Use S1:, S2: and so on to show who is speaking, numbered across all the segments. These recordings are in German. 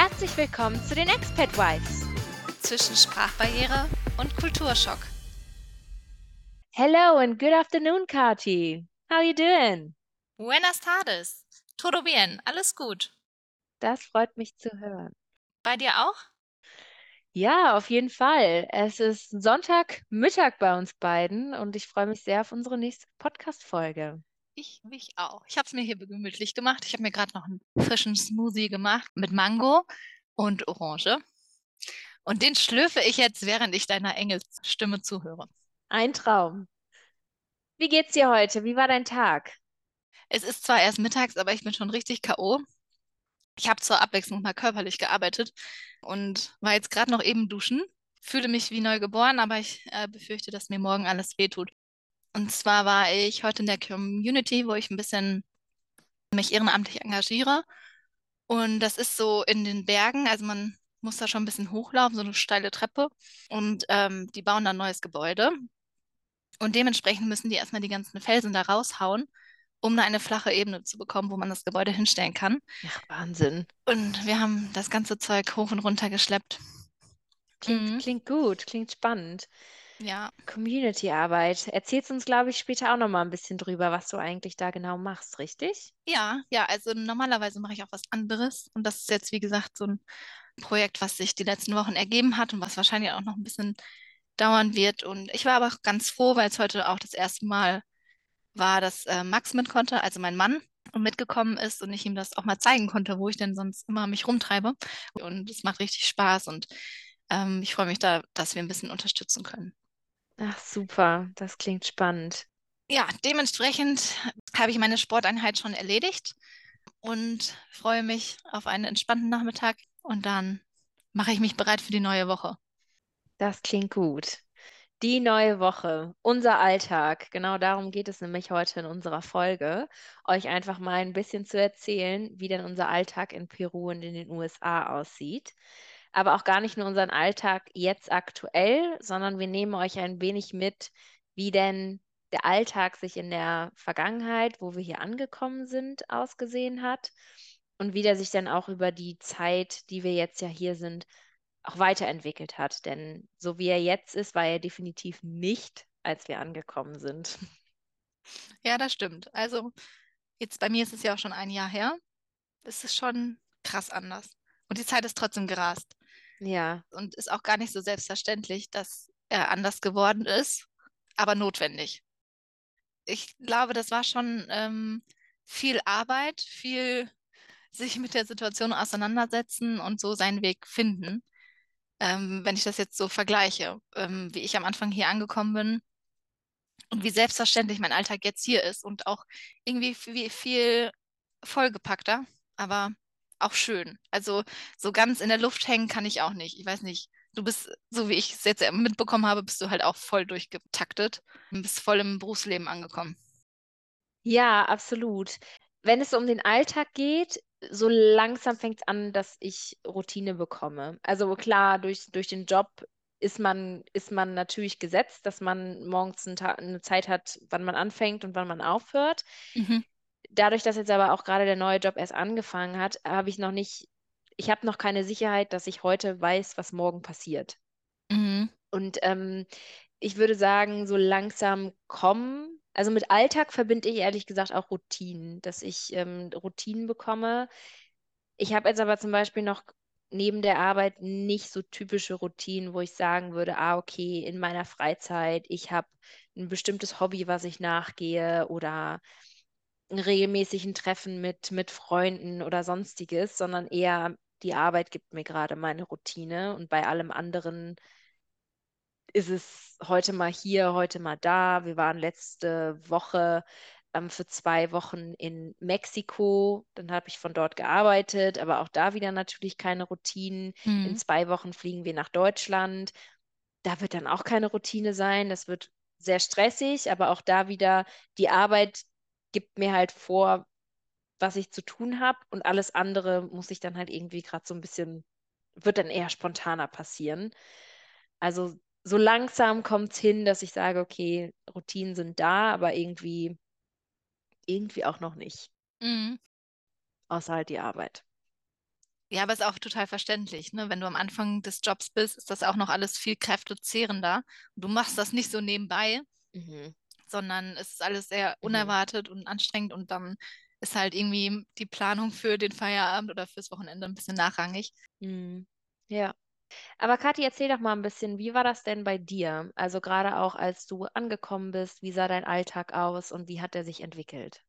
S1: Herzlich willkommen zu den Expat Wives.
S2: Zwischen Sprachbarriere und Kulturschock.
S1: Hello and good afternoon, Kati. How are you doing?
S2: Buenas tardes. Todo bien. Alles gut.
S1: Das freut mich zu hören.
S2: Bei dir auch?
S1: Ja, auf jeden Fall. Es ist Sonntagmittag bei uns beiden und ich freue mich sehr auf unsere nächste Podcast-Folge.
S2: Ich mich auch. Ich habe es mir hier gemütlich gemacht. Ich habe mir gerade noch einen frischen Smoothie gemacht mit Mango und Orange. Und den schlürfe ich jetzt, während ich deiner Engelsstimme zuhöre.
S1: Ein Traum. Wie geht's dir heute? Wie war dein Tag?
S2: Es ist zwar erst mittags, aber ich bin schon richtig K.O. Ich habe zur Abwechslung mal körperlich gearbeitet und war jetzt gerade noch eben duschen. Fühle mich wie neu geboren, aber ich äh, befürchte, dass mir morgen alles wehtut. Und zwar war ich heute in der Community, wo ich ein bisschen mich ehrenamtlich engagiere. Und das ist so in den Bergen, also man muss da schon ein bisschen hochlaufen, so eine steile Treppe. Und ähm, die bauen da ein neues Gebäude. Und dementsprechend müssen die erstmal die ganzen Felsen da raushauen, um da eine flache Ebene zu bekommen, wo man das Gebäude hinstellen kann.
S1: Ach, Wahnsinn.
S2: Und wir haben das ganze Zeug hoch und runter geschleppt.
S1: Klingt,
S2: Mhm.
S1: klingt gut, klingt spannend.
S2: Ja,
S1: Community-Arbeit. Erzählst uns, glaube ich, später auch noch mal ein bisschen drüber, was du eigentlich da genau machst, richtig?
S2: ja, ja, also normalerweise mache ich auch was anderes. Und das ist jetzt, wie gesagt, so ein Projekt, was sich die letzten Wochen ergeben hat und was wahrscheinlich auch noch ein bisschen dauern wird. Und ich war aber auch ganz froh, weil es heute auch das erste Mal war, dass äh, Max mit konnte, also mein Mann, und mitgekommen ist und ich ihm das auch mal zeigen konnte, wo ich denn sonst immer mich rumtreibe. Und es macht richtig Spaß und ähm, ich freue mich da, dass wir ein bisschen unterstützen können.
S1: Ach, super. Das klingt spannend.
S2: Ja, dementsprechend habe ich meine Sporteinheit schon erledigt und freue mich auf einen entspannten Nachmittag und dann mache ich mich bereit für die neue Woche.
S1: Das klingt gut. Die neue Woche, unser Alltag, genau darum geht es nämlich heute in unserer Folge, euch einfach mal ein bisschen zu erzählen, wie denn unser Alltag in Peru und in den USA aussieht. Aber auch gar nicht nur unseren Alltag jetzt aktuell, sondern wir nehmen euch ein wenig mit, wie denn der Alltag sich in der Vergangenheit, wo wir hier angekommen sind, ausgesehen hat und wie der sich dann auch über die Zeit, die wir jetzt ja hier sind, auch weiterentwickelt hat. Denn so wie er jetzt ist, war er definitiv nicht, als wir angekommen sind.
S2: Ja, das stimmt. Also jetzt bei mir ist es ja auch schon ein Jahr her. Es ist schon krass anders. Und die Zeit ist trotzdem gerast.
S1: Ja,
S2: Und ist auch gar nicht so selbstverständlich, dass er anders geworden ist, aber notwendig. Ich glaube, das war schon ähm, viel Arbeit, viel sich mit der Situation auseinandersetzen und so seinen Weg finden. Ähm, wenn ich das jetzt so vergleiche, ähm, wie ich am Anfang hier angekommen bin und wie selbstverständlich mein Alltag jetzt hier ist und auch irgendwie viel, viel vollgepackter, aber auch schön. Also so ganz in der Luft hängen kann ich auch nicht. Ich weiß nicht, du bist, so wie ich es jetzt mitbekommen habe, bist du halt auch voll durchgetaktet und bist voll im Berufsleben angekommen.
S1: ja, absolut. Wenn es um den Alltag geht, so langsam fängt es an, dass ich Routine bekomme. Also klar, durch, durch den Job ist man, ist man natürlich gesetzt, dass man morgens eine Zeit hat, wann man anfängt und wann man aufhört.
S2: Mhm.
S1: Dadurch, dass jetzt aber auch gerade der neue Job erst angefangen hat, habe ich noch nicht, ich habe noch keine Sicherheit, dass ich heute weiß, was morgen passiert.
S2: Mhm.
S1: Und ähm, ich würde sagen, so langsam kommen. Also mit Alltag verbinde ich ehrlich gesagt auch Routinen, dass ich ähm, Routinen bekomme. Ich habe jetzt aber zum Beispiel noch neben der Arbeit nicht so typische Routinen, wo ich sagen würde, ah, okay, in meiner Freizeit, ich habe ein bestimmtes Hobby, was ich nachgehe oder regelmäßigen Treffen mit, mit Freunden oder sonstiges, sondern eher die Arbeit gibt mir gerade meine Routine und bei allem anderen ist es heute mal hier, heute mal da. Wir waren letzte Woche ähm, für zwei Wochen in Mexiko. Dann habe ich von dort gearbeitet, aber auch da wieder natürlich keine Routinen. In
S2: Mhm.
S1: zwei Wochen fliegen wir nach Deutschland. Da wird dann auch keine Routine sein. Das wird sehr stressig, aber auch da wieder die Arbeit gibt mir halt vor, was ich zu tun habe und alles andere muss ich dann halt irgendwie gerade so ein bisschen, wird dann eher spontaner passieren. Also so langsam kommt es hin, dass ich sage, okay, Routinen sind da, aber irgendwie, irgendwie auch noch nicht,
S2: Mhm.
S1: außer halt die Arbeit.
S2: Ja, aber ist auch total verständlich, ne? Wenn du am Anfang des Jobs bist, ist das auch noch alles viel kräftezehrender. Du machst das nicht so nebenbei,
S1: Mhm.
S2: Sondern es ist alles sehr
S1: Mhm.
S2: unerwartet und anstrengend und dann ist halt irgendwie die Planung für den Feierabend oder fürs Wochenende ein bisschen nachrangig.
S1: Mhm. Ja. Aber Kathi, erzähl doch mal ein bisschen, wie war das denn bei dir? Also gerade auch, als du angekommen bist, wie sah dein Alltag aus und wie hat er sich entwickelt?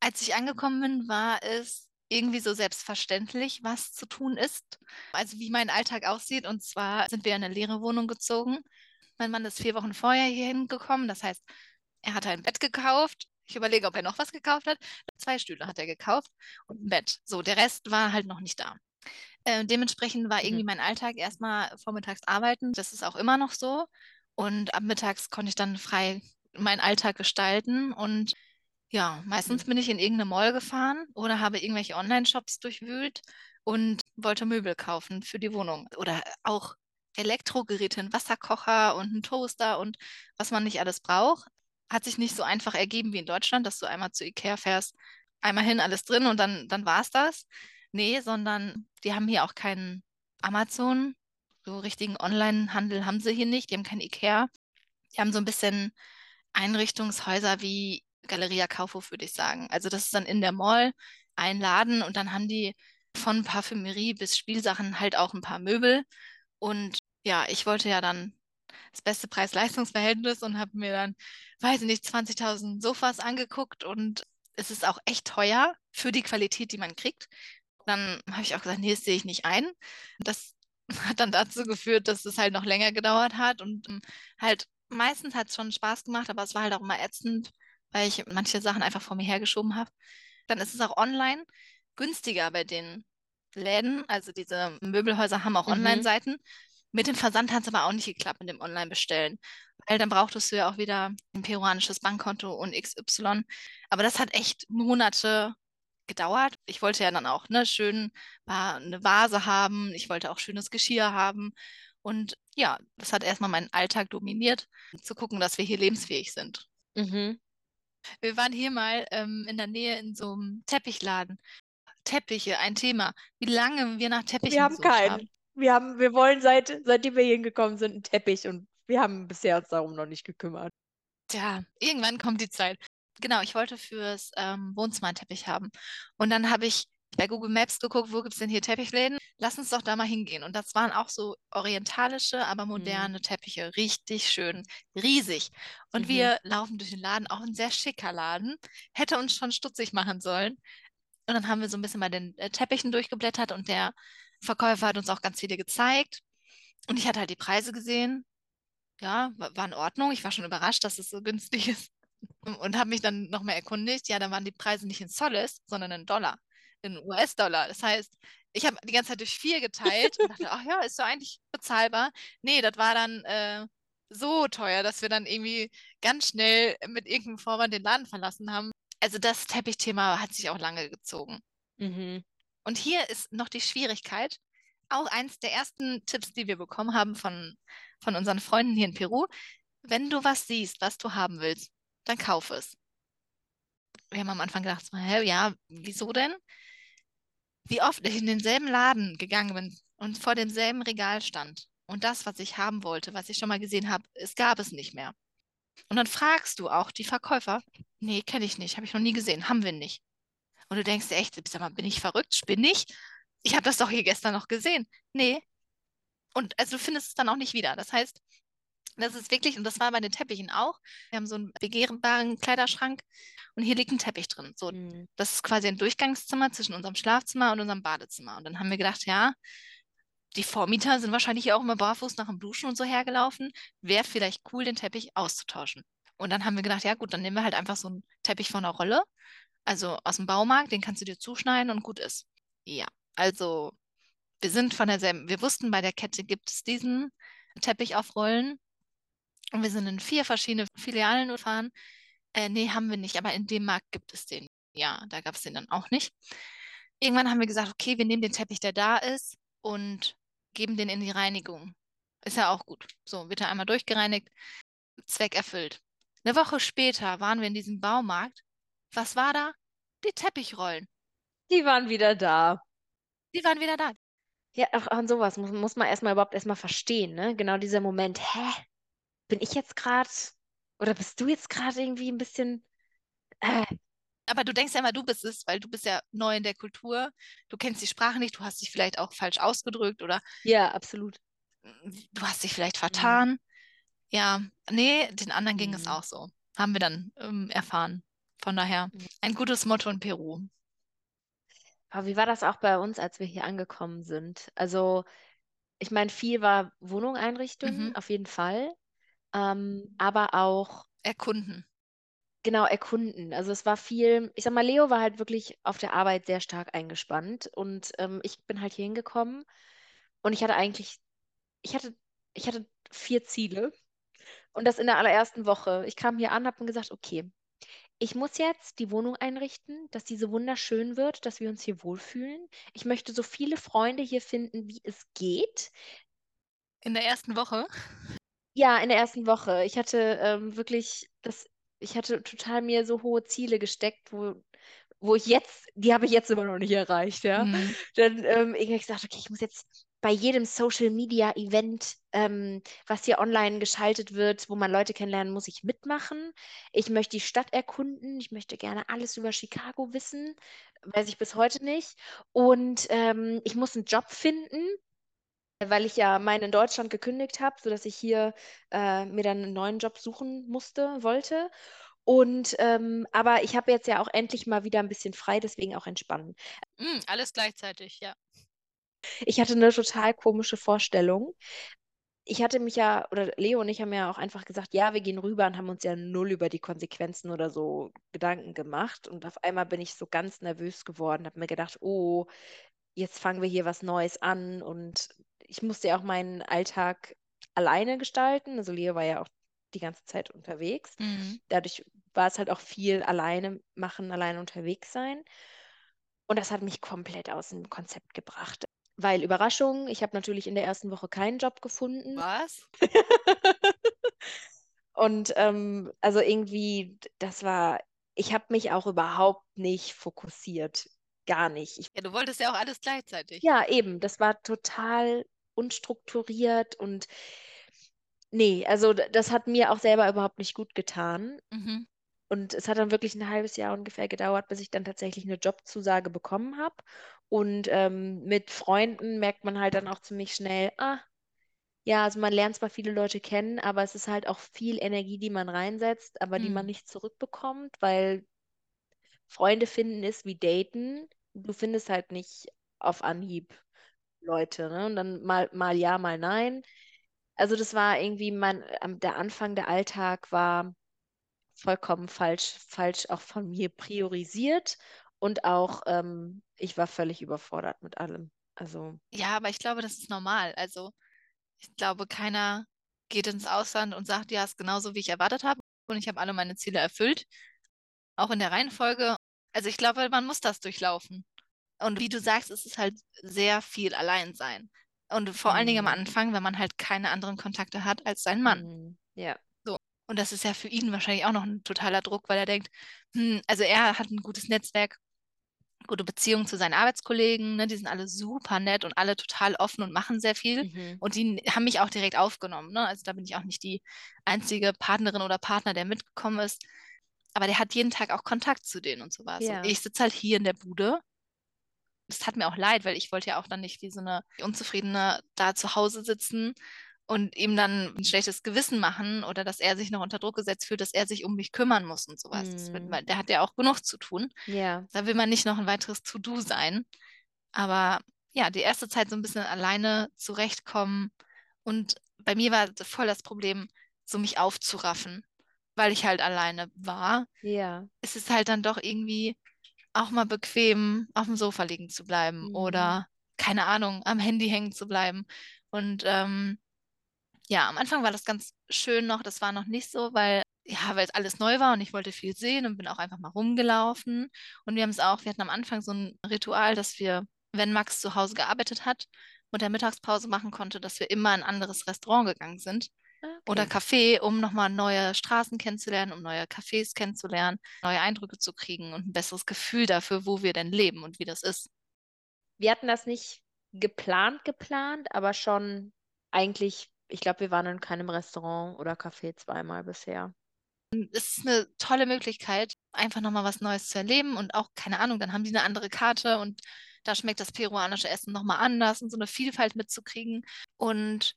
S2: Als ich angekommen bin, war es irgendwie so selbstverständlich, was zu tun ist. Also wie mein Alltag aussieht. Und zwar sind wir in eine leere Wohnung gezogen. Mein Mann ist vier Wochen vorher hier hingekommen. Das heißt, er hat ein Bett gekauft. Ich überlege, ob er noch was gekauft hat. Zwei Stühle hat er gekauft und ein Bett. So, der Rest war halt noch nicht da. Äh, dementsprechend war irgendwie
S1: Mhm.
S2: mein Alltag erstmal vormittags arbeiten. Das ist auch immer noch so. Und ab mittags konnte ich dann frei meinen Alltag gestalten. Und ja, meistens
S1: Mhm.
S2: bin ich in irgendeine Mall gefahren oder habe irgendwelche Online-Shops durchwühlt und wollte Möbel kaufen für die Wohnung. Oder auch Elektrogeräte, einen Wasserkocher und einen Toaster und was man nicht alles braucht. Hat sich nicht so einfach ergeben wie in Deutschland, dass du einmal zu Ikea fährst, einmal hin, alles drin und dann, dann war es das. Nee, sondern die haben hier auch keinen Amazon. So richtigen Online-Handel haben sie hier nicht. Die haben kein Ikea. Die haben so ein bisschen Einrichtungshäuser wie Galeria Kaufhof, würde ich sagen. Also das ist dann in der Mall ein Laden und dann haben die von Parfümerie bis Spielsachen halt auch ein paar Möbel. Und ja, ich wollte ja dann das beste Preis-Leistungs-Verhältnis und habe mir dann, weiß ich nicht, 20.000 Sofas angeguckt und es ist auch echt teuer für die Qualität, die man kriegt. Dann habe ich auch gesagt, nee, das sehe ich nicht ein. Das hat dann dazu geführt, dass es halt noch länger gedauert hat und ähm, halt meistens hat es schon Spaß gemacht, aber es war halt auch immer ätzend, weil ich manche Sachen einfach vor mir hergeschoben habe. Dann ist es auch online günstiger bei den Läden. Also diese Möbelhäuser haben auch
S1: Mhm.
S2: Online-Seiten. Mit dem Versand hat es aber auch nicht geklappt mit dem Online-Bestellen. Weil dann brauchtest du ja auch wieder ein peruanisches Bankkonto und XY. Aber das hat echt Monate gedauert. Ich wollte ja dann auch ne, schön eine Vase haben. Ich wollte auch schönes Geschirr haben. Und ja, das hat erstmal meinen Alltag dominiert, zu gucken, dass wir hier lebensfähig sind.
S1: Mhm.
S2: Wir waren hier mal ähm, in der Nähe in so einem Teppichladen. Teppiche, ein Thema. Wie lange wir nach Teppichen
S1: Wir haben
S2: gesucht haben.
S1: Wir haben, wir wollen seit, seitdem wir hier hingekommen sind, einen Teppich und wir haben bisher uns darum noch nicht gekümmert.
S2: Tja, irgendwann kommt die Zeit. Genau, ich wollte fürs ähm, Wohnzimmer einen Teppich haben. Und dann habe ich bei Google Maps geguckt, wo gibt es denn hier Teppichläden? Lass uns doch da mal hingehen. Und das waren auch so orientalische, aber moderne Teppiche. Richtig schön, riesig. Und
S1: Mhm.
S2: wir laufen durch den Laden, auch ein sehr schicker Laden. Hätte uns schon stutzig machen sollen. Und dann haben wir so ein bisschen bei den äh, Teppichen durchgeblättert und der Verkäufer hat uns auch ganz viele gezeigt. Und ich hatte halt die Preise gesehen. Ja, wa- war in Ordnung. Ich war schon überrascht, dass es so günstig ist. Und- habe mich dann noch mehr erkundigt. Ja, da waren die Preise nicht in Soles, sondern in Dollar, in US-Dollar. Das heißt, ich habe die ganze Zeit durch vier geteilt und dachte, ach ja, ist so eigentlich bezahlbar. Nee, das war dann äh, so teuer, dass wir dann irgendwie ganz schnell mit irgendeinem Vorwand den Laden verlassen haben. Also das Teppichthema hat sich auch lange gezogen.
S1: Mhm.
S2: Und hier ist noch die Schwierigkeit, auch eins der ersten Tipps, die wir bekommen haben von, von unseren Freunden hier in Peru. Wenn du was siehst, was du haben willst, dann kauf es. Wir haben am Anfang gedacht, hä, ja, wieso denn? Wie oft ich in denselben Laden gegangen bin und vor demselben Regal stand und das, was ich haben wollte, was ich schon mal gesehen habe, es gab es nicht mehr. Und dann fragst du auch die Verkäufer, nee, kenne ich nicht, habe ich noch nie gesehen, haben wir nicht. Und du denkst dir echt, sag mal, bin ich verrückt, spinne ich? Ich habe das doch hier gestern noch gesehen. Nee. Und also du findest es dann auch nicht wieder. Das heißt, das ist wirklich, und das war bei den Teppichen auch. Wir haben so einen begehbaren Kleiderschrank und hier liegt ein Teppich drin. So,
S1: Mhm.
S2: das ist quasi ein Durchgangszimmer zwischen unserem Schlafzimmer und unserem Badezimmer. Und dann haben wir gedacht, ja, die Vormieter sind wahrscheinlich auch immer barfuß nach dem Duschen und so hergelaufen. Wäre vielleicht cool, den Teppich auszutauschen. Und dann haben wir gedacht, ja gut, dann nehmen wir halt einfach so einen Teppich von der Rolle, also aus dem Baumarkt, den kannst du dir zuschneiden und gut ist. Ja, also wir sind von derselben, wir wussten, bei der Kette gibt es diesen Teppich auf Rollen und wir sind in vier verschiedene Filialen gefahren. Äh, nee, haben wir nicht, aber in dem Markt gibt es den. Ja, da gab es den dann auch nicht. Irgendwann haben wir gesagt, okay, wir nehmen den Teppich, der da ist und geben den in die Reinigung. Ist ja auch gut. So, wird er einmal durchgereinigt, Zweck erfüllt. Eine Woche später waren wir in diesem Baumarkt. Was war da? Die Teppichrollen.
S1: Die waren wieder da.
S2: Die waren wieder da.
S1: Ja, auch an sowas muss, muss man erstmal überhaupt erstmal verstehen, ne? Genau dieser Moment, hä? Bin ich jetzt gerade oder bist du jetzt gerade irgendwie ein bisschen. Äh,
S2: Aber du denkst ja immer, du bist es, weil du bist ja neu in der Kultur. Du kennst die Sprache nicht, du hast dich vielleicht auch falsch ausgedrückt oder
S1: ja, absolut.
S2: du hast dich vielleicht vertan. Ja, nee, den anderen ging es
S1: Mhm.
S2: auch so. Haben wir dann ähm, erfahren. Von daher
S1: Mhm.
S2: ein gutes Motto in Peru.
S1: Aber wie war das auch bei uns, als wir hier angekommen sind? Also, ich meine, viel war Wohnung einrichten,
S2: Mhm.
S1: auf jeden Fall. Ähm, aber auch
S2: Erkunden.
S1: genau erkunden. Also es war viel, ich sag mal, Leo war halt wirklich auf der Arbeit sehr stark eingespannt und ähm, ich bin halt hier hingekommen und ich hatte eigentlich, ich hatte, ich hatte vier Ziele und das in der allerersten Woche. Ich kam hier an, habe mir gesagt, okay, ich muss jetzt die Wohnung einrichten, dass diese wunderschön wird, dass wir uns hier wohlfühlen. Ich möchte so viele Freunde hier finden, wie es geht.
S2: In der ersten Woche.
S1: Ja, in der ersten Woche. Ich hatte ähm, wirklich das, ich hatte total mir so hohe Ziele gesteckt, wo, wo ich jetzt, die habe ich jetzt immer noch nicht erreicht, ja.
S2: Mhm.
S1: Dann ähm, hab ich gesagt, okay, ich muss jetzt bei jedem Social Media Event, ähm, was hier online geschaltet wird, wo man Leute kennenlernen, muss ich mitmachen. Ich möchte die Stadt erkunden. Ich möchte gerne alles über Chicago wissen. Weiß ich bis heute nicht. Und ähm, ich muss einen Job finden weil ich ja meinen in Deutschland gekündigt habe, sodass ich hier äh, mir dann einen neuen Job suchen musste, wollte. Und ähm, aber ich habe jetzt ja auch endlich mal wieder ein bisschen frei, deswegen auch entspannen.
S2: Mm, alles gleichzeitig, ja.
S1: Ich hatte eine total komische Vorstellung. Ich hatte mich ja, oder Leo und ich haben ja auch einfach gesagt, ja, wir gehen rüber und haben uns ja null über die Konsequenzen oder so Gedanken gemacht. Und auf einmal bin ich so ganz nervös geworden, habe mir gedacht, oh, jetzt fangen wir hier was Neues an und ich musste ja auch meinen Alltag alleine gestalten. Also Leo war ja auch die ganze Zeit unterwegs.
S2: Mhm.
S1: Dadurch war es halt auch viel alleine machen, alleine unterwegs sein. Und das hat mich komplett aus dem Konzept gebracht. Weil Überraschung, ich habe natürlich in der ersten Woche keinen Job gefunden.
S2: Was?
S1: Und ähm, also irgendwie, das war, ich habe mich auch überhaupt nicht fokussiert. Gar nicht. Ich
S2: Ja, du wolltest ja auch alles gleichzeitig.
S1: Ja, eben. Das war total unstrukturiert und nee, also das hat mir auch selber überhaupt nicht gut getan.
S2: Mhm.
S1: Und es hat dann wirklich ein halbes Jahr ungefähr gedauert, bis ich dann tatsächlich eine Jobzusage bekommen habe. Und ähm, mit Freunden merkt man halt dann auch ziemlich schnell, ah, ja, also man lernt zwar viele Leute kennen, aber es ist halt auch viel Energie, die man reinsetzt, aber die man
S2: Mhm.
S1: nicht zurückbekommt, weil Freunde finden ist wie daten. Du findest halt nicht auf Anhieb Leute, ne? Und dann mal, mal ja, mal nein. Also das war irgendwie mein, am- der Anfang, der Alltag war vollkommen falsch, falsch auch von mir priorisiert und auch ähm, ich war völlig überfordert mit allem. Also
S2: Ja, aber ich glaube, das ist normal. Also, ich glaube, keiner geht ins Ausland und sagt, ja, ist genauso, wie ich erwartet habe und ich habe alle meine Ziele erfüllt, auch in der Reihenfolge. Also, ich glaube, man muss das durchlaufen. Und wie du sagst, es ist halt sehr viel Alleinsein. Und vor allen Dingen am
S1: Mhm.
S2: Anfang, wenn man halt keine anderen Kontakte hat als sein Mann.
S1: mhm, ja,
S2: Und das ist ja für ihn wahrscheinlich auch noch ein totaler Druck, weil er denkt, hm, also er hat ein gutes Netzwerk, gute Beziehungen zu seinen Arbeitskollegen, ne, die sind alle super nett und alle total offen und machen sehr viel.
S1: mhm,
S2: Und die haben mich auch direkt aufgenommen. Ne? Also da bin ich auch nicht die einzige Partnerin oder Partner, der mitgekommen ist. Aber der hat jeden Tag auch Kontakt zu denen und sowas.
S1: Ja.
S2: Und ich sitze halt hier in der Bude. Das tat mir auch leid, weil ich wollte ja auch dann nicht wie so eine Unzufriedene da zu Hause sitzen und ihm dann ein schlechtes Gewissen machen oder dass er sich noch unter Druck gesetzt fühlt, dass er sich um mich kümmern muss und sowas. Das wird,
S1: Mhm.
S2: der hat ja auch genug zu tun.
S1: ja,
S2: Da will man nicht noch ein weiteres To-Do sein. Aber ja, die erste Zeit so ein bisschen alleine zurechtkommen. Und bei mir war voll das Problem, so mich aufzuraffen, weil ich halt alleine war.
S1: ja,
S2: Es ist halt dann doch irgendwie auch mal bequem, auf dem Sofa liegen zu bleiben
S1: Mhm.
S2: oder, keine Ahnung, am Handy hängen zu bleiben. Und ähm, ja, am Anfang war das ganz schön noch. Das war noch nicht so, weil ja, weil es alles neu war und ich wollte viel sehen und bin auch einfach mal rumgelaufen. Und wir haben es auch, wir hatten am Anfang so ein Ritual, dass wir, wenn Max zu Hause gearbeitet hat und er Mittagspause machen konnte, dass wir immer in ein anderes Restaurant gegangen sind oder
S1: okay.
S2: Café, um nochmal neue Straßen kennenzulernen, um neue Cafés kennenzulernen, neue Eindrücke zu kriegen und ein besseres Gefühl dafür, wo wir denn leben und wie das ist.
S1: wir hatten das nicht geplant, geplant, aber schon eigentlich, ich glaube, wir waren in keinem Restaurant oder Café zweimal bisher.
S2: Es ist eine tolle Möglichkeit, einfach nochmal was Neues zu erleben und auch, keine Ahnung, dann haben die eine andere Karte und da schmeckt das peruanische Essen nochmal anders und so eine Vielfalt mitzukriegen. Und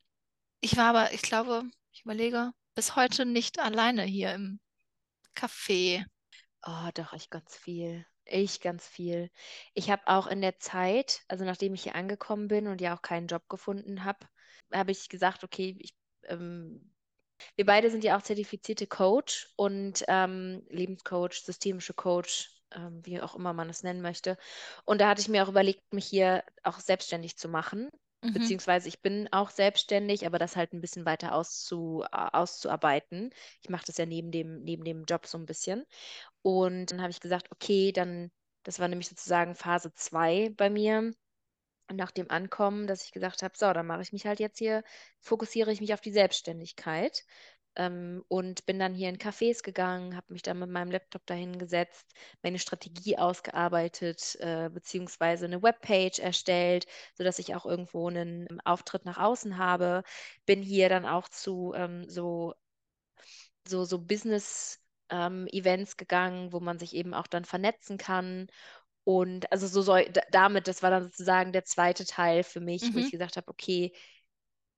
S2: ich war aber, ich glaube, ich überlege, bis heute nicht alleine hier im Café.
S1: Oh, doch, ich ganz viel. Ich ganz viel. Ich habe auch in der Zeit, also nachdem ich hier angekommen bin und ja auch keinen Job gefunden habe, habe ich gesagt, okay, ich ähm, wir beide sind ja auch zertifizierte Coach und ähm, Lebenscoach, systemische Coach, ähm, wie auch immer man es nennen möchte. Und da hatte ich mir auch überlegt, mich hier auch selbstständig zu machen. Mhm. Beziehungsweise ich bin auch selbstständig, aber das halt ein bisschen weiter auszu, auszuarbeiten. Ich mache das ja neben dem, neben dem Job so ein bisschen. Und dann habe ich gesagt, okay, dann, das war nämlich sozusagen Phase 2 bei mir nach dem Ankommen, dass ich gesagt habe, so, dann mache ich mich halt jetzt hier, fokussiere ich mich auf die Selbstständigkeit. Ähm, und bin dann hier in Cafés gegangen, habe mich dann mit meinem Laptop dahin gesetzt, meine Strategie ausgearbeitet, äh, beziehungsweise eine Webpage erstellt, sodass ich auch irgendwo einen ähm, Auftritt nach außen habe. Bin hier dann auch zu ähm, so, so, so Business- ähm, Events gegangen, wo man sich eben auch dann vernetzen kann und also so soll, damit, das war dann sozusagen der zweite Teil für mich, mhm. wo ich mhm. gesagt habe, okay,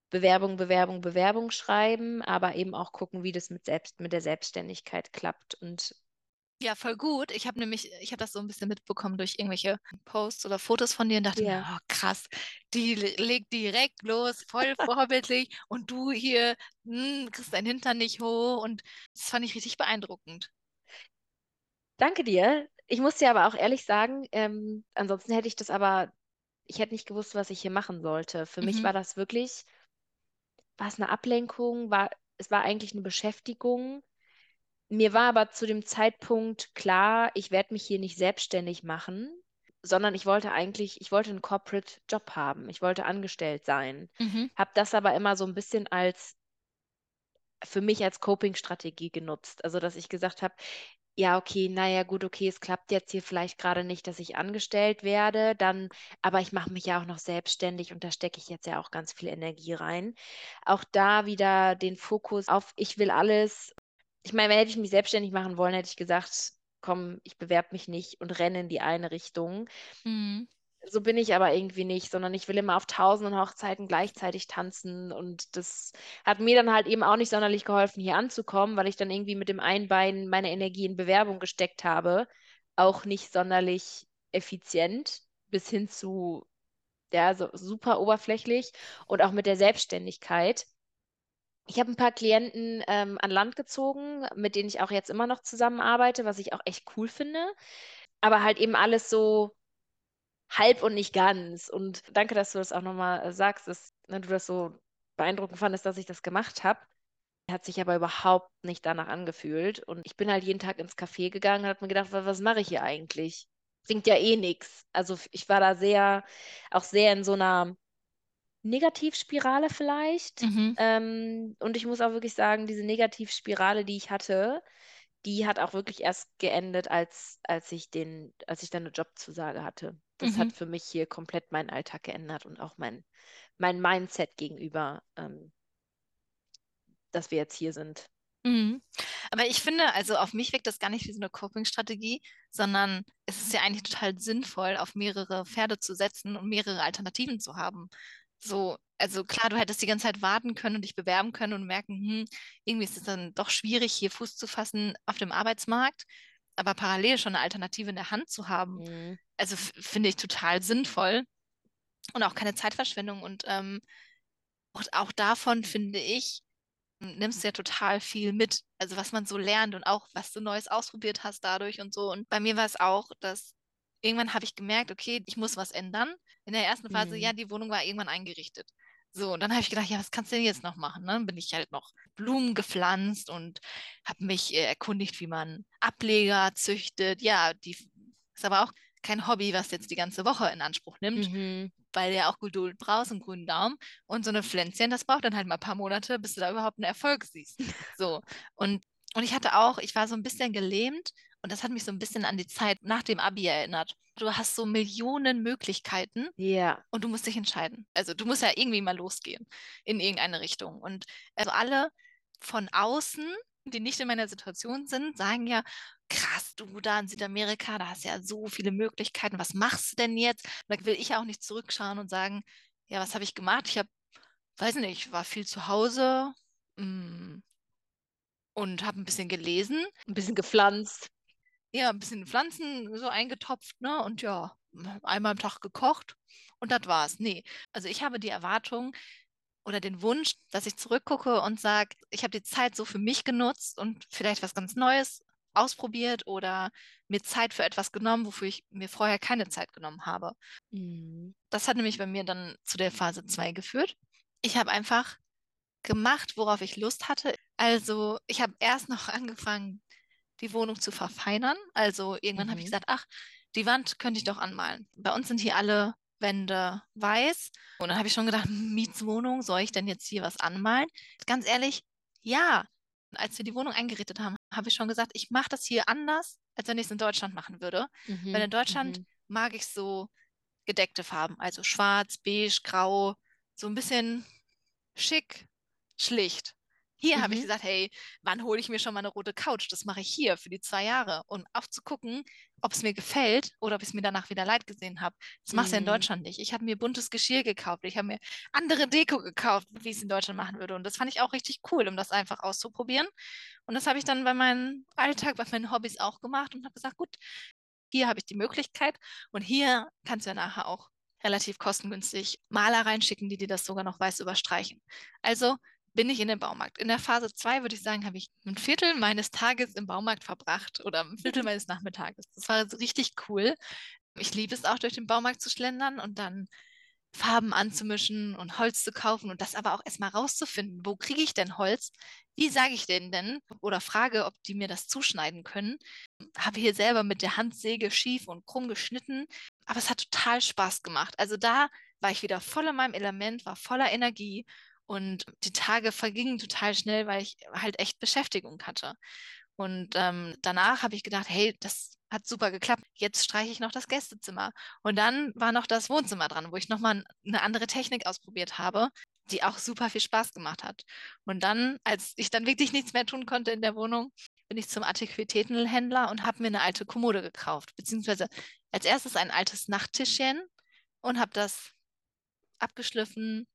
S1: Bewerbung, Bewerbung, Bewerbung schreiben, aber eben auch gucken, wie das mit selbst, mit der Selbstständigkeit klappt. Und
S2: ja, voll gut. Ich habe nämlich, ich habe das so ein bisschen mitbekommen durch irgendwelche Posts oder Fotos von dir und dachte ja. mir, oh, krass, die legt direkt los, voll vorbildlich und du hier mh, hm, kriegst deinen Hintern nicht hoch und das fand ich richtig beeindruckend.
S1: Danke dir ich muss dir aber auch ehrlich sagen, ähm, ansonsten hätte ich das aber, ich hätte nicht gewusst, was ich hier machen sollte. Für mich
S2: Mhm.
S1: war das wirklich, war es eine Ablenkung, war, es war eigentlich eine Beschäftigung. Mir war aber zu dem Zeitpunkt klar, ich werde mich hier nicht selbstständig machen, sondern ich wollte eigentlich, ich wollte einen Corporate Job haben. Ich wollte angestellt sein.
S2: Mhm.
S1: Habe das aber immer so ein bisschen als für mich als Coping-Strategie genutzt. Also, dass ich gesagt habe, ja, okay, naja, gut, okay, es klappt jetzt hier vielleicht gerade nicht, dass ich angestellt werde, dann, aber ich mache mich ja auch noch selbstständig und da stecke ich jetzt ja auch ganz viel Energie rein. Auch da wieder den Fokus auf, ich will alles. Ich meine, wenn hätte ich mich selbstständig machen wollen, hätte ich gesagt, komm, ich bewerbe mich nicht und renne in die eine Richtung.
S2: Mhm.
S1: So bin ich aber irgendwie nicht, sondern ich will immer auf tausenden Hochzeiten gleichzeitig tanzen. Und das hat mir dann halt eben auch nicht sonderlich geholfen, hier anzukommen, weil ich dann irgendwie mit dem einen Bein meine Energie in Bewerbung gesteckt habe. Auch nicht sonderlich effizient, bis hin zu, ja, so super oberflächlich und auch mit der Selbstständigkeit. Ich habe ein paar Klienten ähm, an Land gezogen, mit denen ich auch jetzt immer noch zusammenarbeite, was ich auch echt cool finde. Aber halt eben alles so halb und nicht ganz. Und danke, dass du das auch nochmal äh, sagst, dass ne, du das so beeindruckend fandest, dass ich das gemacht habe. Hat sich aber überhaupt nicht danach angefühlt. Und ich bin halt jeden Tag ins Café gegangen und habe mir gedacht, was, was mache ich hier eigentlich? Bringt ja eh nichts. Also ich war da sehr, auch sehr in so einer Negativspirale vielleicht.
S2: Mhm.
S1: Ähm, und ich muss auch wirklich sagen, diese Negativspirale, die ich hatte, die hat auch wirklich erst geendet, als, als ich den, als ich dann eine Jobzusage hatte. Das
S2: mhm.
S1: hat für mich hier komplett meinen Alltag geändert und auch mein, mein Mindset gegenüber, ähm, dass wir jetzt hier sind.
S2: Mhm. Aber ich finde, also auf mich wirkt das gar nicht wie so eine Coping-Strategie, sondern es ist ja eigentlich total sinnvoll, auf mehrere Pferde zu setzen und mehrere Alternativen zu haben. So, also klar, du hättest die ganze Zeit warten können und dich bewerben können und merken, hm, irgendwie ist es dann doch schwierig, hier Fuß zu fassen auf dem Arbeitsmarkt, aber parallel schon eine Alternative in der Hand zu haben,
S1: mhm.
S2: also finde ich total sinnvoll und auch keine Zeitverschwendung. Und ähm, auch, auch davon finde ich, nimmst du ja total viel mit. Also was man so lernt und auch was du Neues ausprobiert hast dadurch und so. Und bei mir war es auch, dass irgendwann habe ich gemerkt, okay, ich muss was ändern. In der ersten Phase, mhm. ja, die Wohnung war irgendwann eingerichtet. So, und dann habe ich gedacht, ja, was kannst du denn jetzt noch machen? Ne? Dann bin ich halt noch Blumen gepflanzt und habe mich äh, erkundigt, wie man Ableger züchtet. Ja, die ist aber auch kein Hobby, was jetzt die ganze Woche in Anspruch nimmt,
S1: mhm.
S2: weil du ja auch Geduld brauchst und grünen Daumen. Und so eine Pflänzchen, das braucht dann halt mal ein paar Monate, bis du da überhaupt einen Erfolg siehst. So, und, und ich hatte auch, ich war so ein bisschen gelähmt Und das hat mich so ein bisschen an die Zeit nach dem Abi erinnert. Du hast so Millionen Möglichkeiten
S1: Ja.
S2: und du musst dich entscheiden. Also du musst ja irgendwie mal losgehen in irgendeine Richtung. Und also alle von außen, die nicht in meiner Situation sind, sagen ja, krass, du da in Südamerika, da hast du ja so viele Möglichkeiten. Was machst du denn jetzt? Und da will ich auch nicht zurückschauen und sagen, ja, was habe ich gemacht? Ich habe, weiß nicht, war viel zu Hause mm, und habe ein bisschen gelesen.
S1: Ein bisschen gepflanzt.
S2: Ja, ein bisschen Pflanzen so eingetopft, ne? Und ja, einmal am Tag gekocht und das war's. Nee, also ich habe die Erwartung oder den Wunsch, dass ich zurückgucke und sage, ich habe die Zeit so für mich genutzt und vielleicht was ganz Neues ausprobiert oder mir Zeit für etwas genommen, wofür ich mir vorher keine Zeit genommen habe.
S1: Mhm.
S2: Das hat nämlich bei mir dann zu der Phase 2 geführt. Ich habe einfach gemacht, worauf ich Lust hatte. Also ich habe erst noch angefangen, die Wohnung zu verfeinern. Also irgendwann habe ich
S1: Mhm.
S2: gesagt, ach, die Wand könnte ich doch anmalen. Bei uns sind hier alle Wände weiß. Und dann habe ich schon gedacht, Mietswohnung, soll ich denn jetzt hier was anmalen? Ganz ehrlich, ja. Als wir die Wohnung eingerichtet haben, habe ich schon gesagt, ich mache das hier anders, als wenn ich es in Deutschland machen würde.
S1: Mhm.
S2: Weil in Deutschland
S1: Mhm.
S2: mag ich so gedeckte Farben, also schwarz, beige, grau, so ein bisschen schick, schlicht. Hier habe ich
S1: Mhm.
S2: gesagt, hey, wann hole ich mir schon mal eine rote Couch? Das mache ich hier für die zwei Jahre. Und auch zu gucken, ob es mir gefällt oder ob ich es mir danach wieder leid gesehen habe. Das machst du ja in
S1: Mhm.
S2: Deutschland nicht. Ich habe mir buntes Geschirr gekauft. Ich habe mir andere Deko gekauft, wie ich es in Deutschland machen würde. Und das fand ich auch richtig cool, um das einfach auszuprobieren. Und das habe ich dann bei meinem Alltag, bei meinen Hobbys auch gemacht und habe gesagt, gut, hier habe ich die Möglichkeit und hier kannst du ja nachher auch relativ kostengünstig Maler reinschicken, die dir das sogar noch weiß überstreichen. Also bin ich in den Baumarkt. In der Phase 2 würde ich sagen, habe ich ein Viertel meines Tages im Baumarkt verbracht oder ein Viertel meines Nachmittages. Das war richtig cool. Ich liebe es auch, durch den Baumarkt zu schlendern und dann Farben anzumischen und Holz zu kaufen und das aber auch erstmal rauszufinden. Wo kriege ich denn Holz? Wie sage ich denen denn? Oder frage, ob die mir das zuschneiden können. Habe hier selber mit der Handsäge schief und krumm geschnitten. Aber es hat total Spaß gemacht. Also da war ich wieder voll in meinem Element, war voller Energie und die Tage vergingen total schnell, weil ich halt echt Beschäftigung hatte. Und ähm, danach habe ich gedacht, hey, das hat super geklappt. Jetzt streiche ich noch das Gästezimmer. Und dann war noch das Wohnzimmer dran, wo ich nochmal eine andere Technik ausprobiert habe, die auch super viel Spaß gemacht hat. Und dann, als ich dann wirklich nichts mehr tun konnte in der Wohnung, bin ich zum Antiquitätenhändler und habe mir eine alte Kommode gekauft, beziehungsweise als erstes ein altes Nachttischchen und habe das abgeschliffen,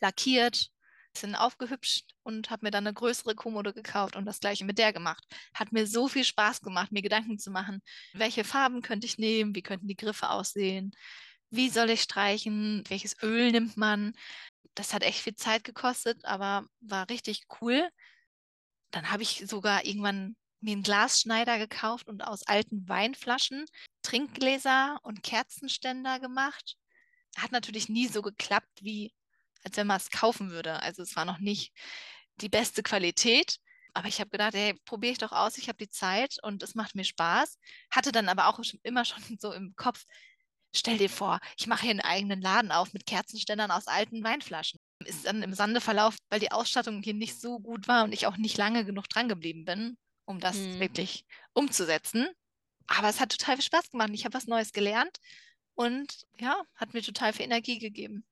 S2: lackiert, bisschen aufgehübscht und habe mir dann eine größere Kommode gekauft und das gleiche mit der gemacht. Hat mir so viel Spaß gemacht, mir Gedanken zu machen, welche Farben könnte ich nehmen, wie könnten die Griffe aussehen, wie soll ich streichen, welches Öl nimmt man. Das hat echt viel Zeit gekostet, aber war richtig cool. Dann habe ich sogar irgendwann mir einen Glasschneider gekauft und aus alten Weinflaschen Trinkgläser und Kerzenständer gemacht. Hat natürlich nie so geklappt, wie als wenn man es kaufen würde. Also es war noch nicht die beste Qualität. Aber ich habe gedacht, hey, probiere ich doch aus, ich habe die Zeit und es macht mir Spaß. Hatte dann aber auch immer schon so im Kopf, stell dir vor, ich mache hier einen eigenen Laden auf mit Kerzenständern aus alten Weinflaschen. Ist dann im Sande verlaufen, weil die Ausstattung hier nicht so gut war und ich auch nicht lange genug dran geblieben bin, um das
S1: Hm.
S2: wirklich umzusetzen. Aber es hat total viel Spaß gemacht. Ich habe was Neues gelernt und ja, hat mir total viel Energie gegeben.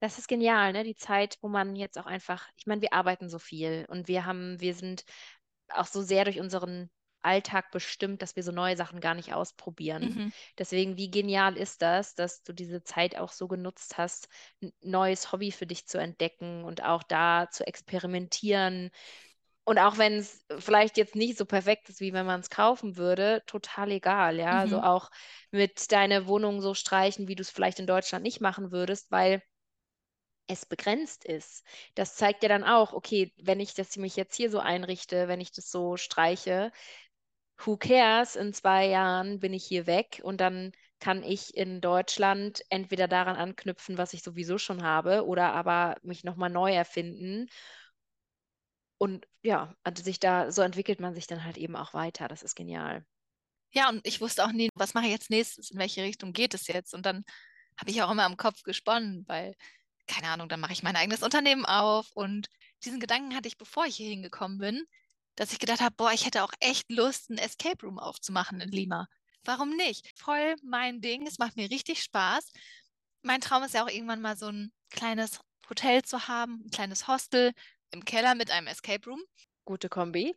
S1: Das ist genial, ne? Die Zeit, wo man jetzt auch einfach, ich meine, wir arbeiten so viel und wir haben, wir sind auch so sehr durch unseren Alltag bestimmt, dass wir so neue Sachen gar nicht ausprobieren.
S2: Mhm.
S1: Deswegen, wie genial ist das, dass du diese Zeit auch so genutzt hast, ein neues Hobby für dich zu entdecken und auch da zu experimentieren. Und auch wenn es vielleicht jetzt nicht so perfekt ist, wie wenn man es kaufen würde, total egal, ja. Also
S2: Mhm.
S1: auch mit deiner Wohnung so streichen, wie du es vielleicht in Deutschland nicht machen würdest, weil es begrenzt ist. Das zeigt ja dann auch, okay, wenn ich das mich jetzt hier so einrichte, wenn ich das so streiche, who cares? In zwei Jahren bin ich hier weg und dann kann ich in Deutschland entweder daran anknüpfen, was ich sowieso schon habe, oder aber mich nochmal neu erfinden. Und ja, also sich da, so entwickelt man sich dann halt eben auch weiter. Das ist genial.
S2: Ja, und ich wusste auch nie, was mache ich jetzt nächstes, in welche Richtung geht es jetzt? Und dann habe ich auch immer im Kopf gesponnen, weil, keine Ahnung, dann mache ich mein eigenes Unternehmen auf. Und diesen Gedanken hatte ich, bevor ich hier hingekommen bin, dass ich gedacht habe, boah, ich hätte auch echt Lust, ein Escape Room aufzumachen in Lima. Warum nicht? Voll mein Ding. Es macht mir richtig Spaß. Mein Traum ist ja auch irgendwann mal so ein kleines Hotel zu haben, ein kleines Hostel im Keller mit einem Escape Room.
S1: Gute Kombi.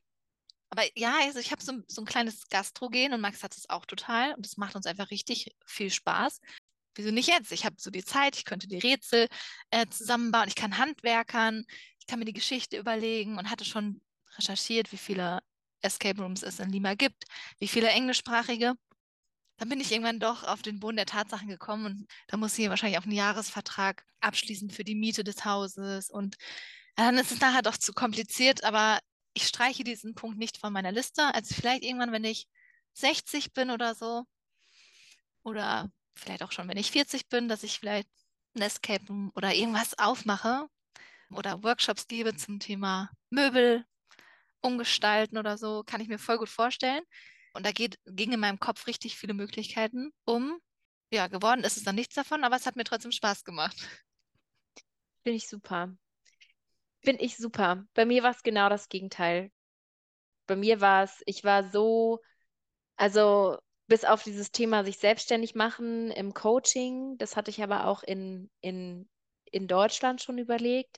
S2: Aber ja, also ich habe so, so ein kleines Gastrogen und Max hat es auch total und es macht uns einfach richtig viel Spaß. Wieso nicht jetzt? Ich habe so die Zeit, ich könnte die Rätsel äh, zusammenbauen, ich kann Handwerkern, ich kann mir die Geschichte überlegen und hatte schon recherchiert, wie viele Escape Rooms es in Lima gibt, wie viele englischsprachige. Dann bin ich irgendwann doch auf den Boden der Tatsachen gekommen und da muss ich wahrscheinlich auch einen Jahresvertrag abschließen für die Miete des Hauses. Und dann ist es nachher doch zu kompliziert, aber ich streiche diesen Punkt nicht von meiner Liste. Also vielleicht irgendwann, wenn ich 60 bin oder so, oder vielleicht auch schon, wenn ich 40 bin, dass ich vielleicht ein Escape oder irgendwas aufmache oder Workshops gebe zum Thema Möbel umgestalten oder so, kann ich mir voll gut vorstellen. Und da geht, ging in meinem Kopf richtig viele Möglichkeiten um. Ja, geworden ist es dann nichts davon, aber es hat mir trotzdem Spaß gemacht.
S1: Finde ich super. Finde ich super. Bei mir war es genau das Gegenteil. Bei mir war es, ich war so, also bis auf dieses Thema sich selbstständig machen im Coaching, das hatte ich aber auch in, in, in Deutschland schon überlegt.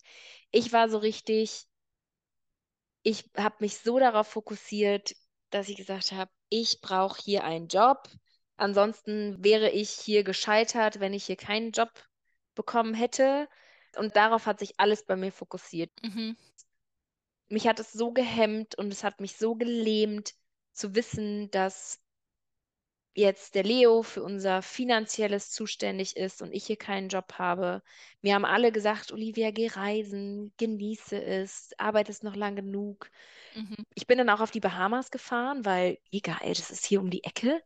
S1: Ich war so richtig, ich habe mich so darauf fokussiert, dass ich gesagt habe, ich brauche hier einen Job. Ansonsten wäre ich hier gescheitert, wenn ich hier keinen Job bekommen hätte. Und darauf hat sich alles bei mir fokussiert.
S2: Mhm.
S1: Mich hat es so gehemmt und es hat mich so gelähmt zu wissen, dass jetzt der Leo für unser finanzielles zuständig ist und ich hier keinen Job habe. Mir haben alle gesagt, Olivia, geh reisen, genieße es, arbeitest noch lang genug.
S2: Mhm.
S1: Ich bin dann auch auf die Bahamas gefahren, weil, egal, das ist hier um die Ecke.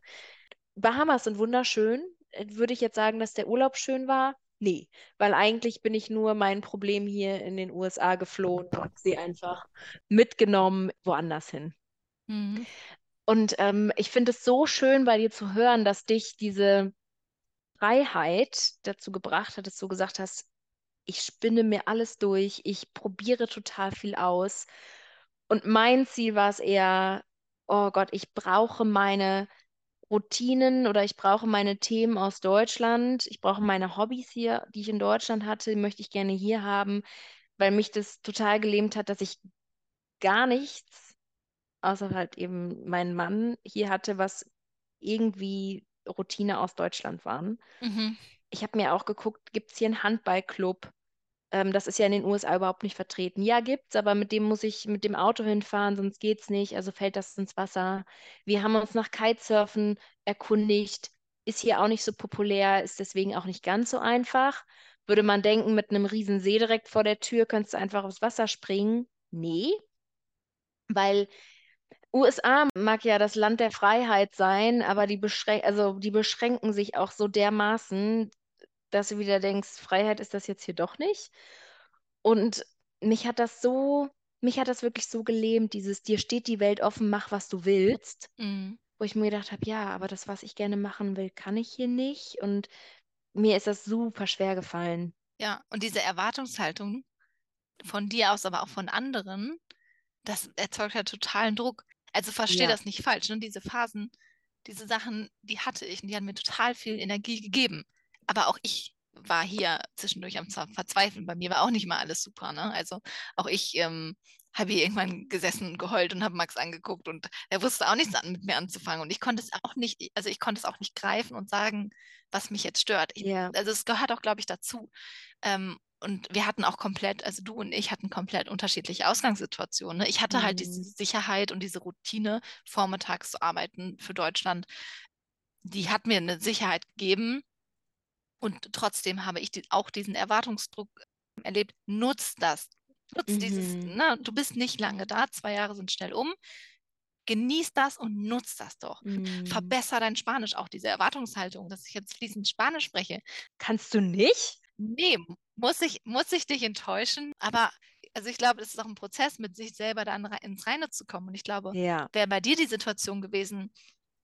S1: Bahamas sind wunderschön. Äh, würde ich jetzt sagen, dass der Urlaub schön war? Nee, weil eigentlich bin ich nur mein Problem hier in den USA geflohen und sie einfach mitgenommen woanders hin.
S2: Mhm.
S1: Und ähm, ich finde es so schön bei dir zu hören, dass dich diese Freiheit dazu gebracht hat, dass du gesagt hast, ich spinne mir alles durch, ich probiere total viel aus. Und mein Ziel war es eher, oh Gott, ich brauche meine Routinen oder ich brauche meine Themen aus Deutschland. Ich brauche meine Hobbys hier, die ich in Deutschland hatte, möchte ich gerne hier haben, weil mich das total gelähmt hat, dass ich gar nichts, außer halt eben meinen Mann hier hatte, was irgendwie Routine aus Deutschland waren.
S2: Mhm.
S1: Ich habe mir auch geguckt, gibt es hier einen Handballclub? Ähm, das ist ja in den USA überhaupt nicht vertreten. Ja, gibt's, aber mit dem muss ich mit dem Auto hinfahren, sonst geht's nicht. Also fällt das ins Wasser. Wir haben uns nach Kitesurfen erkundigt. Ist hier auch nicht so populär, ist deswegen auch nicht ganz so einfach. Würde man denken, mit einem riesen See direkt vor der Tür könntest du einfach aufs Wasser springen. Nee, weil USA mag ja das Land der Freiheit sein, aber die, beschrän also die beschränken sich auch so dermaßen, dass du wieder denkst, Freiheit ist das jetzt hier doch nicht. Und mich hat das so, mich hat das wirklich so gelähmt, dieses dir steht die Welt offen, mach was du willst.
S2: Mhm.
S1: Wo ich mir gedacht habe, ja, aber das, was ich gerne machen will, kann ich hier nicht. Und mir ist das super schwer gefallen.
S2: Ja, und diese Erwartungshaltung von dir aus, aber auch von anderen, das erzeugt ja totalen Druck. Also verstehe
S1: Ja.
S2: das nicht falsch. Ne? Diese Phasen, diese Sachen, die hatte ich und die haben mir total viel Energie gegeben. Aber auch ich war hier zwischendurch am Ver- Verzweifeln. Bei mir war auch nicht mal alles super. Ne? Also auch ich ähm, habe hier irgendwann gesessen und geheult und habe Max angeguckt und er wusste auch nichts an, mit mir anzufangen. Und ich konnte es auch nicht, also ich konnte es auch nicht greifen und sagen, was mich jetzt stört. Ich,
S1: Ja.
S2: Also es gehört auch, glaube ich, dazu. Ähm, und wir hatten auch komplett, also du und ich hatten komplett unterschiedliche Ausgangssituationen. Ne? Ich hatte halt diese
S1: Mhm.
S2: Sicherheit und diese Routine, vormittags zu arbeiten für Deutschland. Die hat mir eine Sicherheit gegeben. Und trotzdem habe ich die, auch diesen Erwartungsdruck erlebt. Nutz das. Nutz dieses,
S1: Mhm.
S2: ne? Du bist nicht lange da, zwei Jahre sind schnell um. Genieß das und nutz das doch.
S1: Mhm.
S2: Verbesser dein Spanisch, auch diese Erwartungshaltung, dass ich jetzt fließend Spanisch spreche.
S1: Kannst du nicht?
S2: Nee, muss ich, muss ich dich enttäuschen. Aber also ich glaube, es ist auch ein Prozess, mit sich selber dann ins Reine zu kommen. Und ich glaube,
S1: Ja.
S2: wäre bei dir die Situation gewesen,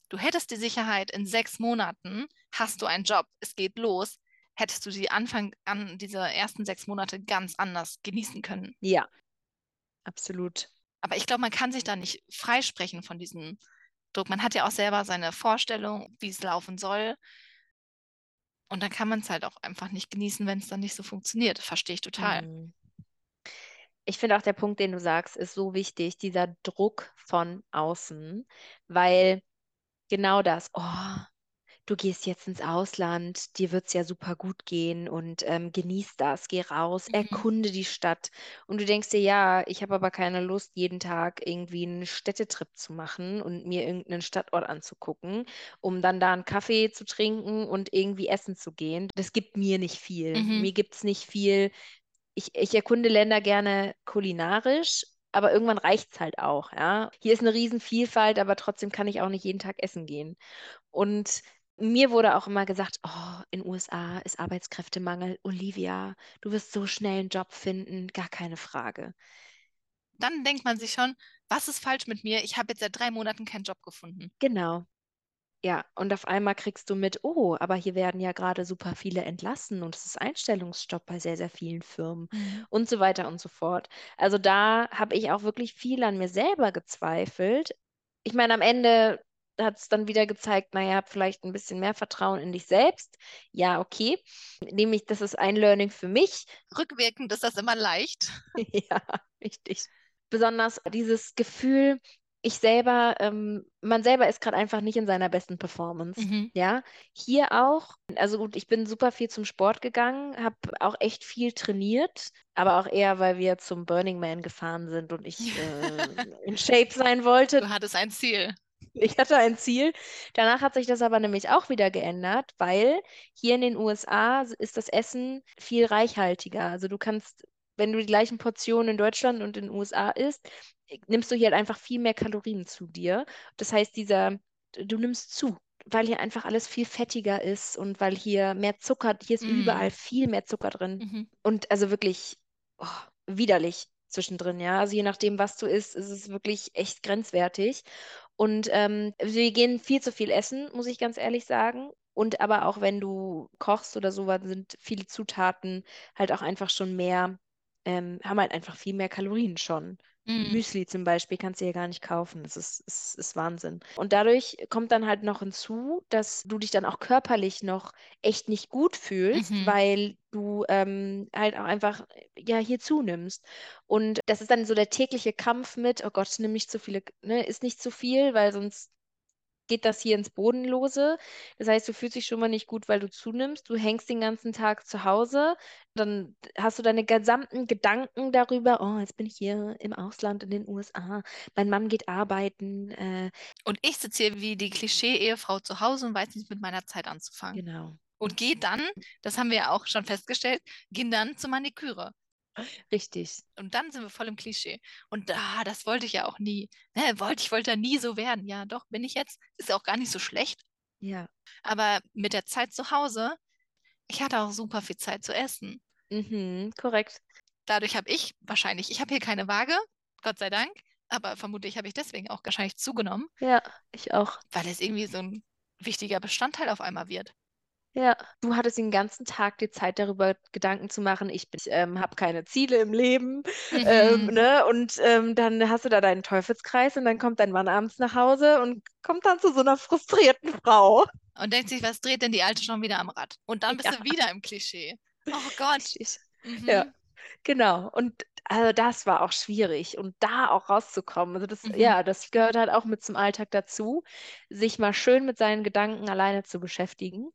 S2: du hättest die Sicherheit, in sechs Monaten hast du einen Job, es geht los, hättest du die Anfang an, diese ersten sechs Monate ganz anders genießen können.
S1: Ja. Absolut.
S2: Aber ich glaube, man kann sich da nicht freisprechen von diesem Druck. Man hat ja auch selber seine Vorstellung, wie es laufen soll. Und dann kann man es halt auch einfach nicht genießen, wenn es dann nicht so funktioniert. Verstehe ich total.
S1: Mhm. Ich finde auch der Punkt, den du sagst, ist so wichtig, dieser Druck von außen, weil genau das, oh, du gehst jetzt ins Ausland, dir wird es ja super gut gehen und ähm, genieß das, geh raus,
S2: Mhm.
S1: erkunde die Stadt. Und du denkst dir, ja, ich habe aber keine Lust, jeden Tag irgendwie einen Städtetrip zu machen und mir irgendeinen Stadtort anzugucken, um dann da einen Kaffee zu trinken und irgendwie essen zu gehen. Das gibt mir nicht viel.
S2: Mhm.
S1: Mir gibt es nicht viel. Ich, ich erkunde Länder gerne kulinarisch, aber irgendwann reicht es halt auch, ja. Hier ist eine Riesenvielfalt, aber trotzdem kann ich auch nicht jeden Tag essen gehen. Und mir wurde auch immer gesagt, oh, in den USA ist Arbeitskräftemangel. Olivia, du wirst so schnell einen Job finden, gar keine Frage.
S2: Dann denkt man sich schon, was ist falsch mit mir? Ich habe jetzt seit drei Monaten keinen Job gefunden.
S1: Genau. Ja, und auf einmal kriegst du mit, oh, aber hier werden ja gerade super viele entlassen und es ist Einstellungsstopp bei sehr, sehr vielen Firmen
S2: Mhm.
S1: und so weiter und so fort. Also da habe ich auch wirklich viel an mir selber gezweifelt. Ich meine, am Ende hat es dann wieder gezeigt, naja, vielleicht ein bisschen mehr Vertrauen in dich selbst. Ja, okay. Nämlich, das ist ein Learning für mich.
S2: Rückwirkend ist das immer leicht.
S1: Ja, richtig. Besonders dieses Gefühl, ich selber, ähm, man selber ist gerade einfach nicht in seiner besten Performance.
S2: Mhm.
S1: Ja, hier auch. Also gut, ich bin super viel zum Sport gegangen, habe auch echt viel trainiert, aber auch eher, weil wir zum Burning Man gefahren sind und ich äh, in Shape sein wollte.
S2: Du hattest ein Ziel.
S1: Ich hatte ein Ziel. Danach hat sich das aber nämlich auch wieder geändert, weil hier in den USA ist das Essen viel reichhaltiger. Also du kannst, wenn du die gleichen Portionen in Deutschland und in den USA isst, nimmst du hier halt einfach viel mehr Kalorien zu dir. Das heißt, dieser, du nimmst zu, weil hier einfach alles viel fettiger ist und weil hier mehr Zucker, hier ist
S2: Mm.
S1: überall viel mehr Zucker drin.
S2: Mhm.
S1: Und also wirklich oh, widerlich zwischendrin, ja. Also je nachdem, was du isst, ist es wirklich echt grenzwertig. Und ähm, wir gehen viel zu viel essen, muss ich ganz ehrlich sagen. Und aber auch wenn du kochst oder sowas, sind viele Zutaten halt auch einfach schon mehr, ähm, haben halt einfach viel mehr Kalorien schon.
S2: Mm.
S1: Müsli zum Beispiel kannst du ja gar nicht kaufen. Das ist, ist, ist Wahnsinn. Und dadurch kommt dann halt noch hinzu, dass du dich dann auch körperlich noch echt nicht gut fühlst,
S2: Mhm.
S1: weil du ähm, halt auch einfach ja hier zunimmst. Und das ist dann so der tägliche Kampf mit, oh Gott, nimm nicht zu viele, ne, isst nicht zu viel, weil sonst geht das hier ins Bodenlose. Das heißt, du fühlst dich schon mal nicht gut, weil du zunimmst. Du hängst den ganzen Tag zu Hause. Dann hast du deine gesamten Gedanken darüber, oh, jetzt bin ich hier im Ausland in den USA. Mein Mann geht arbeiten. Äh,
S2: Und ich sitze hier wie die Klischee-Ehefrau zu Hause und weiß nicht mit meiner Zeit anzufangen.
S1: genau.
S2: Und gehe dann, das haben wir ja auch schon festgestellt, gehen dann zur Maniküre.
S1: Richtig.
S2: Und dann sind wir voll im Klischee. Und da, das wollte ich ja auch nie. Ne, wollte, ich wollte ja nie so werden. Ja, doch, bin ich jetzt. Ist ja auch gar nicht so schlecht.
S1: Ja.
S2: Aber mit der Zeit zu Hause, ich hatte auch super viel Zeit zu essen.
S1: Mhm, korrekt.
S2: Dadurch habe ich wahrscheinlich, ich habe hier keine Waage, Gott sei Dank, aber vermutlich habe ich deswegen auch wahrscheinlich zugenommen,
S1: Ja, ich auch.
S2: weil es irgendwie so ein wichtiger Bestandteil auf einmal wird.
S1: Ja, du hattest den ganzen Tag die Zeit darüber Gedanken zu machen, ich bin, ähm, habe keine Ziele im Leben, ähm,
S2: Mhm.
S1: ne? Und ähm, dann hast du da deinen Teufelskreis und dann kommt dein Mann abends nach Hause und kommt dann zu so einer frustrierten Frau.
S2: Und denkt sich, was dreht denn die Alte schon wieder am Rad? Und dann bist
S1: Ja.
S2: du wieder im Klischee. Oh Gott. Mhm.
S1: Ja, genau. Und also das war auch schwierig und da auch rauszukommen. Also das,
S2: Mhm.
S1: ja, das gehört halt auch mit zum Alltag dazu, sich mal schön mit seinen Gedanken alleine zu beschäftigen.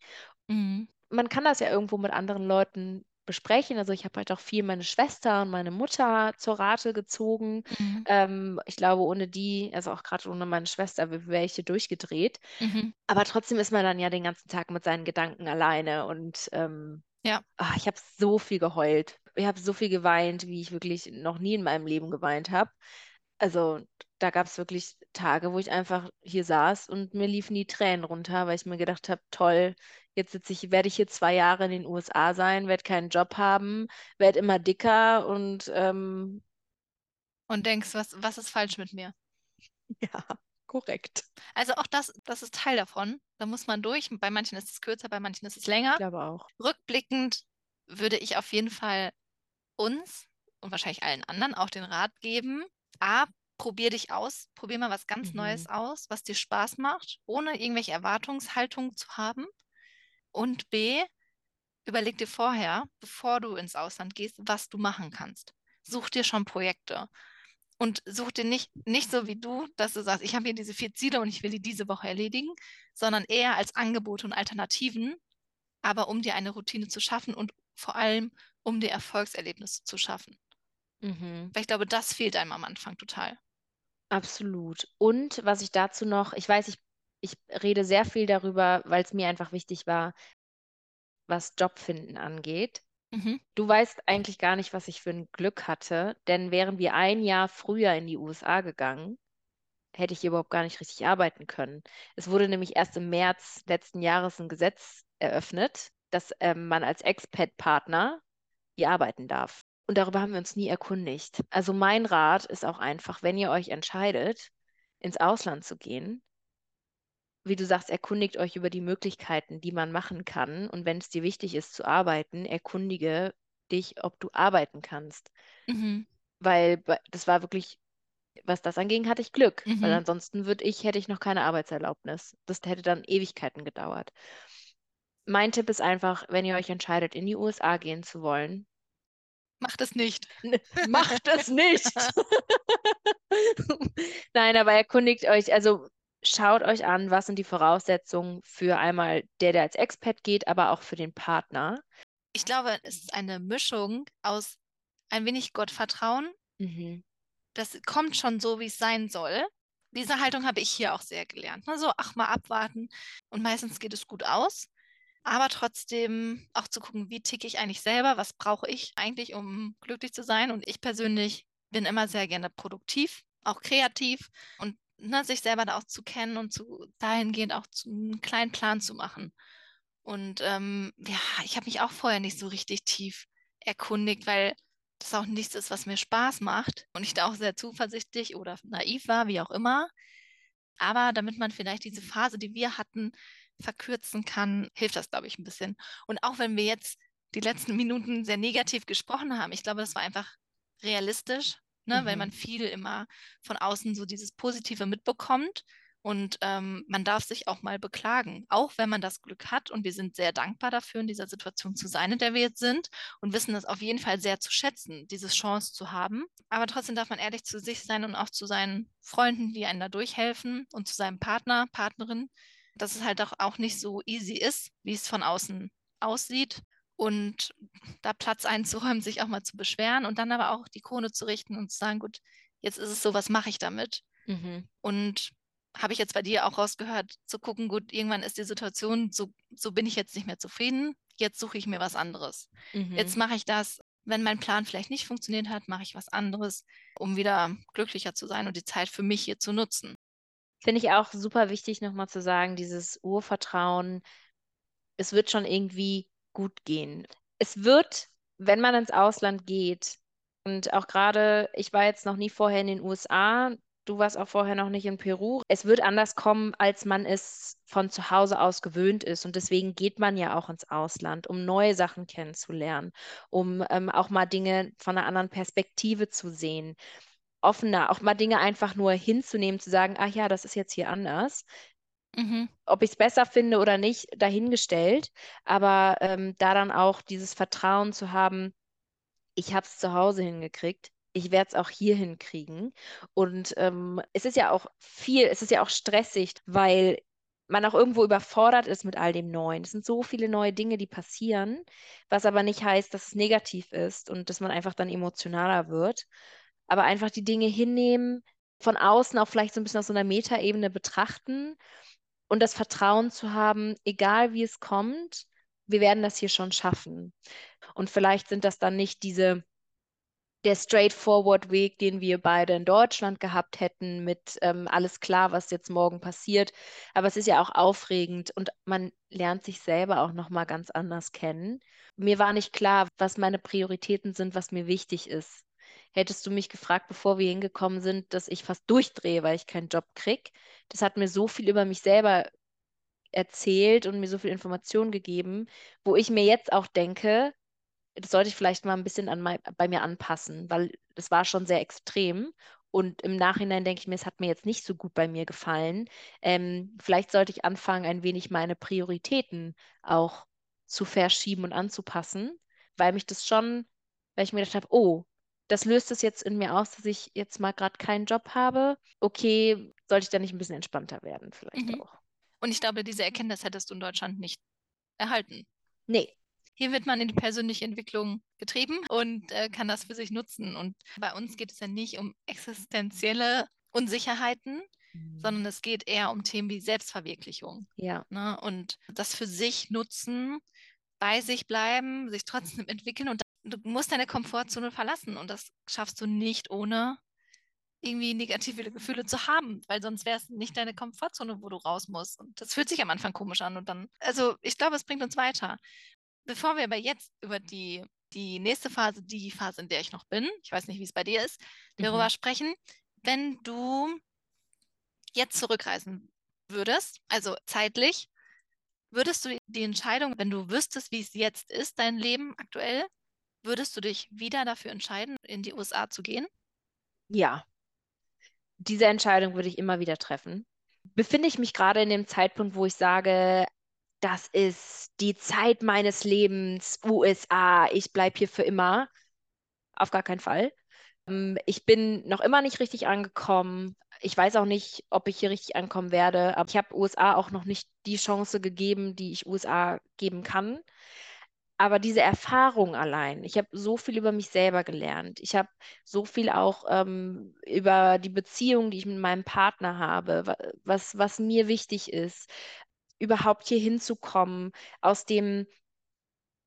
S2: Mhm.
S1: man kann das ja irgendwo mit anderen Leuten besprechen. Also ich habe halt auch viel meine Schwester und meine Mutter zur Rate gezogen.
S2: Mhm.
S1: Ähm, ich glaube, ohne die, also auch gerade ohne meine Schwester, wäre ich hier durchgedreht.
S2: Mhm.
S1: Aber trotzdem ist man dann ja den ganzen Tag mit seinen Gedanken alleine und ähm,
S2: Ja.
S1: ah, ich habe so viel geheult. Ich habe so viel geweint, wie ich wirklich noch nie in meinem Leben geweint habe. Also da gab es wirklich Tage, wo ich einfach hier saß und mir liefen die Tränen runter, weil ich mir gedacht habe, toll, jetzt sitze ich, werde ich hier zwei Jahre in den USA sein, werde keinen Job haben, werde immer dicker und ähm,
S2: Und denkst, was, was ist falsch mit mir?
S1: ja, korrekt.
S2: Also auch das, das ist Teil davon. Da muss man durch. Bei manchen ist es kürzer, bei manchen ist es länger.
S1: Ich glaube auch.
S2: Rückblickend würde ich auf jeden Fall uns und wahrscheinlich allen anderen auch den Rat geben, A, probier dich aus, probier mal was ganz
S1: Mhm.
S2: Neues aus, was dir Spaß macht, ohne irgendwelche Erwartungshaltungen zu haben. Und B, überleg dir vorher, bevor du ins Ausland gehst, was du machen kannst. Such dir schon Projekte. Und such dir nicht, nicht so wie du, dass du sagst, ich habe hier diese vier Ziele und ich will die diese Woche erledigen, sondern eher als Angebote und Alternativen, aber um dir eine Routine zu schaffen und vor allem, um dir Erfolgserlebnisse zu schaffen.
S1: Mhm.
S2: Weil ich glaube, das fehlt einem am Anfang total.
S1: Absolut. Und was ich dazu noch, ich weiß, ich, ich rede sehr viel darüber, weil es mir einfach wichtig war, was Jobfinden angeht.
S2: Mhm.
S1: Du weißt eigentlich gar nicht, was ich für ein Glück hatte, denn wären wir ein Jahr früher in die USA gegangen, hätte ich hier überhaupt gar nicht richtig arbeiten können. Es wurde nämlich erst im März letzten Jahres ein Gesetz eröffnet, dass ähm, man als Expat-Partner hier arbeiten darf. Und darüber haben wir uns nie erkundigt. Also mein Rat ist auch einfach, wenn ihr euch entscheidet, ins Ausland zu gehen, wie du sagst, erkundigt euch über die Möglichkeiten, die man machen kann. Und wenn es dir wichtig ist zu arbeiten, erkundige dich, ob du arbeiten kannst.
S2: Mhm.
S1: Weil das war wirklich, was das anging, hatte ich Glück. Weil
S2: Mhm.
S1: ansonsten würde ich, hätte ich noch keine Arbeitserlaubnis. Das hätte dann Ewigkeiten gedauert. Mein Tipp ist einfach, wenn ihr euch entscheidet, in die USA gehen zu wollen,
S2: Macht es nicht.
S1: macht es nicht. Nein, aber erkundigt euch, also schaut euch an, was sind die Voraussetzungen für einmal der, der als Expat geht, aber auch für den Partner.
S2: Ich glaube, es ist eine Mischung aus ein wenig Gottvertrauen.
S1: Mhm.
S2: Das kommt schon so, wie es sein soll. Diese Haltung habe ich hier auch sehr gelernt. Ne? So, ach mal abwarten. Und meistens geht es gut aus. Aber trotzdem auch zu gucken, wie ticke ich eigentlich selber, was brauche ich eigentlich, um glücklich zu sein. Und ich persönlich bin immer sehr gerne produktiv, auch kreativ und ne, sich selber da auch zu kennen und zu dahingehend auch zu, einen kleinen Plan zu machen. Und ähm, ja, ich habe mich auch vorher nicht so richtig tief erkundigt, weil das auch nichts ist, was mir Spaß macht und ich da auch sehr zuversichtlich oder naiv war, wie auch immer. Aber damit man vielleicht diese Phase, die wir hatten, verkürzen kann, hilft das, glaube ich, ein bisschen. Und auch wenn wir jetzt die letzten Minuten sehr negativ gesprochen haben, ich glaube, das war einfach realistisch, ne? weil
S1: Mhm.
S2: man viel immer von außen so dieses Positive mitbekommt. Und ähm, man darf sich auch mal beklagen, auch wenn man das Glück hat. Und wir sind sehr dankbar dafür, in dieser Situation zu sein, in der wir jetzt sind. Und wissen das auf jeden Fall sehr zu schätzen, diese Chance zu haben. Aber trotzdem darf man ehrlich zu sich sein und auch zu seinen Freunden, die einem da durchhelfen und zu seinem Partner, Partnerin, dass es halt auch, auch nicht so easy ist, wie es von außen aussieht. Und da Platz einzuräumen, sich auch mal zu beschweren und dann aber auch die Krone zu richten und zu sagen, gut, jetzt ist es so, was mache ich damit?
S1: Mhm.
S2: Und habe ich jetzt bei dir auch rausgehört, zu gucken, gut, irgendwann ist die Situation, so, so bin ich jetzt nicht mehr zufrieden, jetzt suche ich mir was anderes.
S1: Mhm.
S2: Jetzt mache ich das, wenn mein Plan vielleicht nicht funktioniert hat, mache ich was anderes, um wieder glücklicher zu sein und die Zeit für mich hier zu nutzen.
S1: Finde ich auch super wichtig, nochmal zu sagen, dieses Urvertrauen, es wird schon irgendwie gut gehen. Es wird, wenn man ins Ausland geht, und auch gerade, ich war jetzt noch nie vorher in den USA, du warst auch vorher noch nicht in Peru, es wird anders kommen, als man es von zu Hause aus gewöhnt ist. Und deswegen geht man ja auch ins Ausland, um neue Sachen kennenzulernen, um ähm, auch mal Dinge von einer anderen Perspektive zu sehen offener, auch mal Dinge einfach nur hinzunehmen, zu sagen, ach ja, das ist jetzt hier anders.
S2: Mhm.
S1: Ob ich es besser finde oder nicht, dahingestellt. Aber ähm, da dann auch dieses Vertrauen zu haben, ich habe es zu Hause hingekriegt, ich werde es auch hier hinkriegen. Und ähm, es ist ja auch viel, es ist ja auch stressig, weil man auch irgendwo überfordert ist mit all dem Neuen. Es sind so viele neue Dinge, die passieren, was aber nicht heißt, dass es negativ ist und dass man einfach dann emotionaler wird aber einfach die Dinge hinnehmen, von außen auch vielleicht so ein bisschen auf so einer Metaebene betrachten und das Vertrauen zu haben, egal wie es kommt, wir werden das hier schon schaffen. Und vielleicht sind das dann nicht diese der straightforward Weg, den wir beide in Deutschland gehabt hätten, mit ähm, alles klar, was jetzt morgen passiert. Aber es ist ja auch aufregend und man lernt sich selber auch noch mal ganz anders kennen. Mir war nicht klar, was meine Prioritäten sind, was mir wichtig ist. Hättest du mich gefragt, bevor wir hingekommen sind, dass ich fast durchdrehe, weil ich keinen Job kriege, das hat mir so viel über mich selber erzählt und mir so viel Informationen gegeben, wo ich mir jetzt auch denke, das sollte ich vielleicht mal ein bisschen an mein, bei mir anpassen, weil das war schon sehr extrem und im Nachhinein denke ich mir, es hat mir jetzt nicht so gut bei mir gefallen. Ähm, vielleicht sollte ich anfangen, ein wenig meine Prioritäten auch zu verschieben und anzupassen, weil mich das schon, weil ich mir gedacht habe, oh, das löst es jetzt in mir aus, dass ich jetzt mal gerade keinen Job habe. Okay, sollte ich da nicht ein bisschen entspannter werden, vielleicht
S2: Mhm.
S1: auch.
S2: Und ich glaube, diese Erkenntnis hättest du in Deutschland nicht erhalten.
S1: Nee,
S2: Hier wird man in die persönliche Entwicklung getrieben und äh, kann das für sich nutzen. Und bei uns geht es ja nicht um existenzielle Unsicherheiten, sondern es geht eher um Themen wie Selbstverwirklichung.
S1: ja,
S2: Ne? Und das für sich nutzen, bei sich bleiben, sich trotzdem entwickeln und du musst deine Komfortzone verlassen und das schaffst du nicht ohne irgendwie negative Gefühle zu haben, weil sonst wäre es nicht deine Komfortzone, wo du raus musst. Und das fühlt sich am Anfang komisch an und dann, also ich glaube, es bringt uns weiter. Bevor wir aber jetzt über die, die nächste Phase, die Phase, in der ich noch bin, ich weiß nicht, wie es bei dir ist, darüber
S1: Mhm.
S2: sprechen, wenn du jetzt zurückreisen würdest, also zeitlich, würdest du die Entscheidung, wenn du wüsstest, wie es jetzt ist, dein Leben aktuell, würdest du dich wieder dafür entscheiden, in die USA zu gehen?
S1: ja. Diese Entscheidung würde ich immer wieder treffen. Befinde ich mich gerade in dem Zeitpunkt, wo ich sage, das ist die Zeit meines Lebens, USA, ich bleibe hier für immer? Auf gar keinen Fall. Ähm, Ich bin noch immer nicht richtig angekommen. Ich weiß auch nicht, ob ich hier richtig ankommen werde, aber ich habe USA auch noch nicht die Chance gegeben, die ich USA geben kann. Aber diese Erfahrung allein, ich habe so viel über mich selber gelernt. Ich habe so viel auch ähm, über die Beziehung, die ich mit meinem Partner habe, wa- was, was mir wichtig ist, überhaupt hier hinzukommen, aus dem,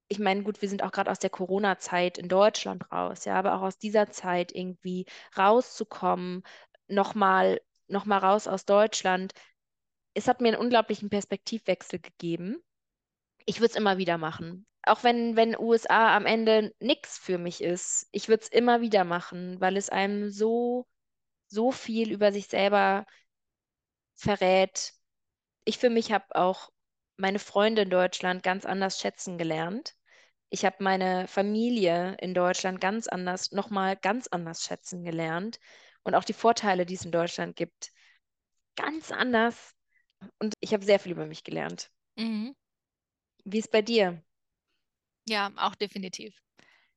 S1: ich meine, gut, wir sind auch gerade aus der Corona-Zeit in Deutschland raus, ja, aber auch aus dieser Zeit irgendwie rauszukommen, nochmal, noch mal raus aus Deutschland. Es hat mir einen unglaublichen Perspektivwechsel gegeben. Ich würde es immer wieder machen. Auch wenn, wenn USA am Ende nichts für mich ist, ich würde es immer wieder machen, weil es einem so, so viel über sich selber verrät. Ich für mich habe auch meine Freunde in Deutschland ganz anders schätzen gelernt. Ich habe meine Familie in Deutschland ganz anders, nochmal ganz anders schätzen gelernt. Und auch die Vorteile, die es in Deutschland gibt, ganz anders. Und ich habe sehr viel über mich gelernt.
S2: Mhm.
S1: Wie ist bei dir?
S2: Ja, auch definitiv.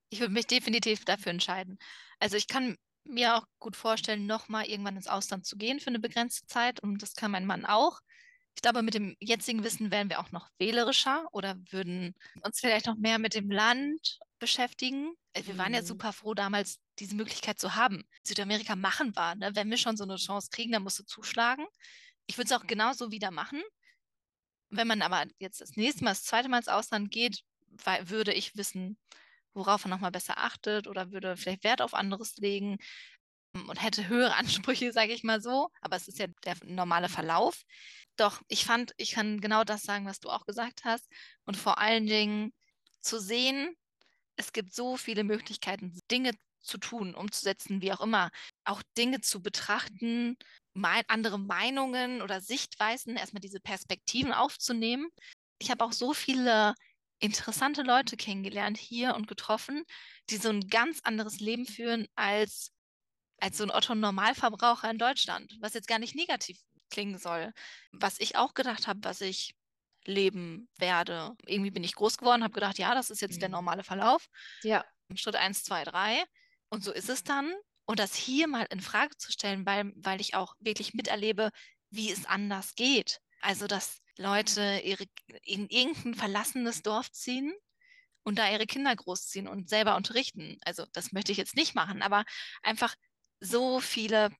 S2: Ich würde mich definitiv dafür entscheiden. Also ich kann mir auch gut vorstellen, nochmal irgendwann ins Ausland zu gehen für eine begrenzte Zeit. Und das kann mein Mann auch. Ich glaube, mit dem jetzigen Wissen wären wir auch noch wählerischer oder würden uns vielleicht noch mehr mit dem Land beschäftigen. Äh, Wir waren ja
S1: Mhm.
S2: super froh, damals diese Möglichkeit zu haben. Südamerika machen war, ne? Wenn wir schon so eine Chance kriegen, dann musst du zuschlagen. Ich würde es auch genauso wieder machen. Wenn man aber jetzt das nächste Mal, das zweite Mal ins Ausland geht, würde ich wissen, worauf man nochmal besser achtet oder würde vielleicht Wert auf anderes legen ähm, und hätte höhere Ansprüche, sage ich mal so. Aber es ist ja der normale Verlauf. Doch ich fand, ich kann genau das sagen, was du auch gesagt hast. Und vor allen Dingen zu sehen, es gibt so viele Möglichkeiten, Dinge zu tun, umzusetzen, wie auch immer. Auch Dinge zu betrachten, mein, andere Meinungen oder Sichtweisen, erstmal diese Perspektiven aufzunehmen. Ich habe auch so viele interessante Leute kennengelernt hier und getroffen, die so ein ganz anderes Leben führen als, als so ein Otto-Normalverbraucher in Deutschland, was jetzt gar nicht negativ klingen soll. Was ich auch gedacht habe, was ich leben werde. Irgendwie bin ich groß geworden, habe gedacht, ja, das ist jetzt der
S1: Mhm.
S2: normale Verlauf.
S1: Ja,
S2: Schritt 1, 2, 3. Und so ist es dann. Und das hier mal in Frage zu stellen, weil, weil ich auch wirklich miterlebe, wie es anders geht. Also, dass Leute ihre, in irgendein verlassenes Dorf ziehen und da ihre Kinder großziehen und selber unterrichten. Also, das möchte ich jetzt nicht machen, aber einfach so viele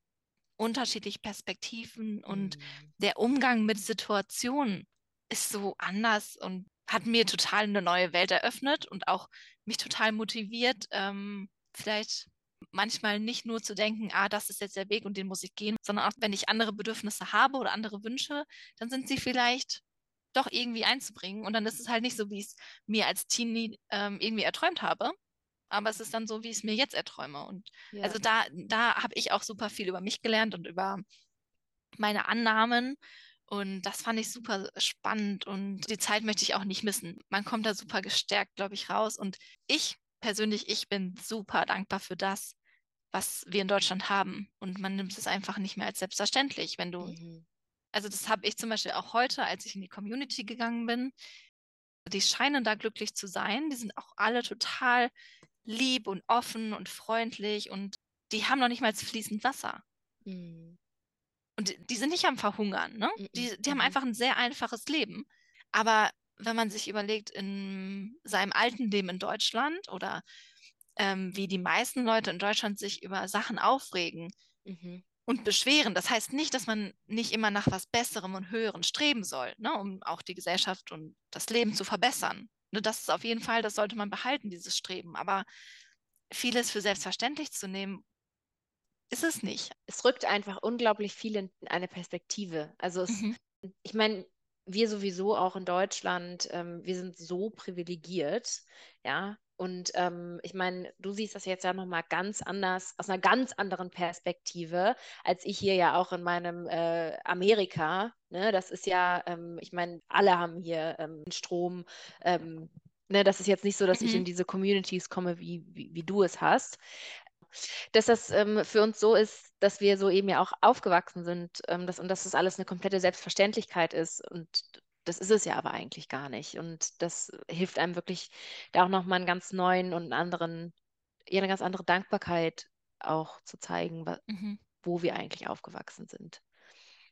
S2: unterschiedliche Perspektiven und
S1: Mhm.
S2: der Umgang mit Situationen ist so anders und hat mir total eine neue Welt eröffnet und auch mich total motiviert, ähm, vielleicht manchmal nicht nur zu denken, ah, das ist jetzt der Weg und den muss ich gehen, sondern auch wenn ich andere Bedürfnisse habe oder andere Wünsche, dann sind sie vielleicht doch irgendwie einzubringen und dann ist es halt nicht so, wie ich es mir als Teenie ähm, irgendwie erträumt habe, aber es ist dann so, wie ich es mir jetzt erträume und
S1: ja.
S2: also da, da habe ich auch super viel über mich gelernt und über meine Annahmen. Und das fand ich super spannend und die Zeit möchte ich auch nicht missen. Man kommt da super gestärkt, glaube ich, raus. Und ich persönlich, ich bin super dankbar für das, was wir in Deutschland haben. Und man nimmt es einfach nicht mehr als selbstverständlich, wenn du.
S1: Mhm.
S2: Also das habe ich zum Beispiel auch heute, als ich in die Community gegangen bin. Die scheinen da glücklich zu sein. Die sind auch alle total lieb und offen und freundlich und die haben noch nicht mal fließend Wasser.
S1: Mhm.
S2: Und die sind nicht am Verhungern, ne?
S1: Mhm,
S2: Die, die haben
S1: mhm.
S2: einfach ein sehr einfaches Leben. Aber wenn man sich überlegt, in seinem alten Leben in Deutschland oder ähm, wie die meisten Leute in Deutschland sich über Sachen aufregen
S1: Mhm.
S2: und beschweren, das heißt nicht, dass man nicht immer nach was Besserem und Höherem streben soll, ne? um auch die Gesellschaft und das Leben zu verbessern. Ne, das ist auf jeden Fall, das sollte man behalten, dieses Streben. Aber vieles für selbstverständlich zu nehmen, ist es nicht.
S1: Es rückt einfach unglaublich viel in eine Perspektive. Also es,
S2: Mhm.
S1: ich meine, wir sowieso auch in Deutschland, ähm, wir sind so privilegiert, ja. Und ähm, ich meine, du siehst das jetzt ja nochmal ganz anders, aus einer ganz anderen Perspektive, als ich hier ja auch in meinem äh, Amerika. Ne? Das ist ja, ähm, ich meine, alle haben hier ähm, Strom. Ähm, ne? Das ist jetzt nicht so, dass ich
S2: Mhm.
S1: in diese Communities komme, wie, wie, wie du es hast dass das ähm, für uns so ist, dass wir so eben ja auch aufgewachsen sind ähm, dass, und dass das alles eine komplette Selbstverständlichkeit ist. Und das ist es ja aber eigentlich gar nicht. Und das hilft einem wirklich, da auch nochmal einen ganz neuen und einen anderen, ja, eine ganz andere Dankbarkeit auch zu zeigen,
S2: Mhm.
S1: wo wir eigentlich aufgewachsen sind.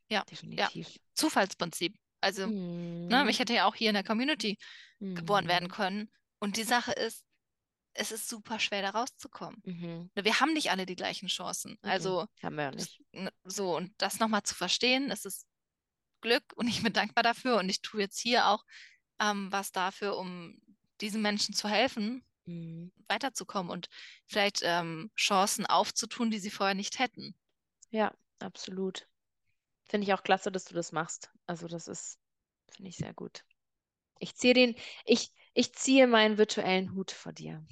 S2: Ja, ja.
S1: Definitiv.
S2: Zufallsprinzip. Also, ne,
S1: Mhm.
S2: ich hätte ja auch hier in der Community geboren werden
S1: Mhm.
S2: können. Und die Sache ist, es ist super schwer, da rauszukommen.
S1: Mhm.
S2: Ne, Wir haben nicht alle die gleichen Chancen.
S1: Mhm.
S2: Also,
S1: Haben wir ja nicht.
S2: ne, so, und das nochmal zu verstehen, es ist Glück und ich bin dankbar dafür. Und ich tue jetzt hier auch ähm, was dafür, um diesen Menschen zu helfen,
S1: Mhm.
S2: weiterzukommen und vielleicht ähm, Chancen aufzutun, die sie vorher nicht hätten.
S1: Ja, absolut. Finde ich auch klasse, dass du das machst. Also das ist, finde ich sehr gut. Ich ziehe den, ich, ich ziehe meinen virtuellen Hut vor dir.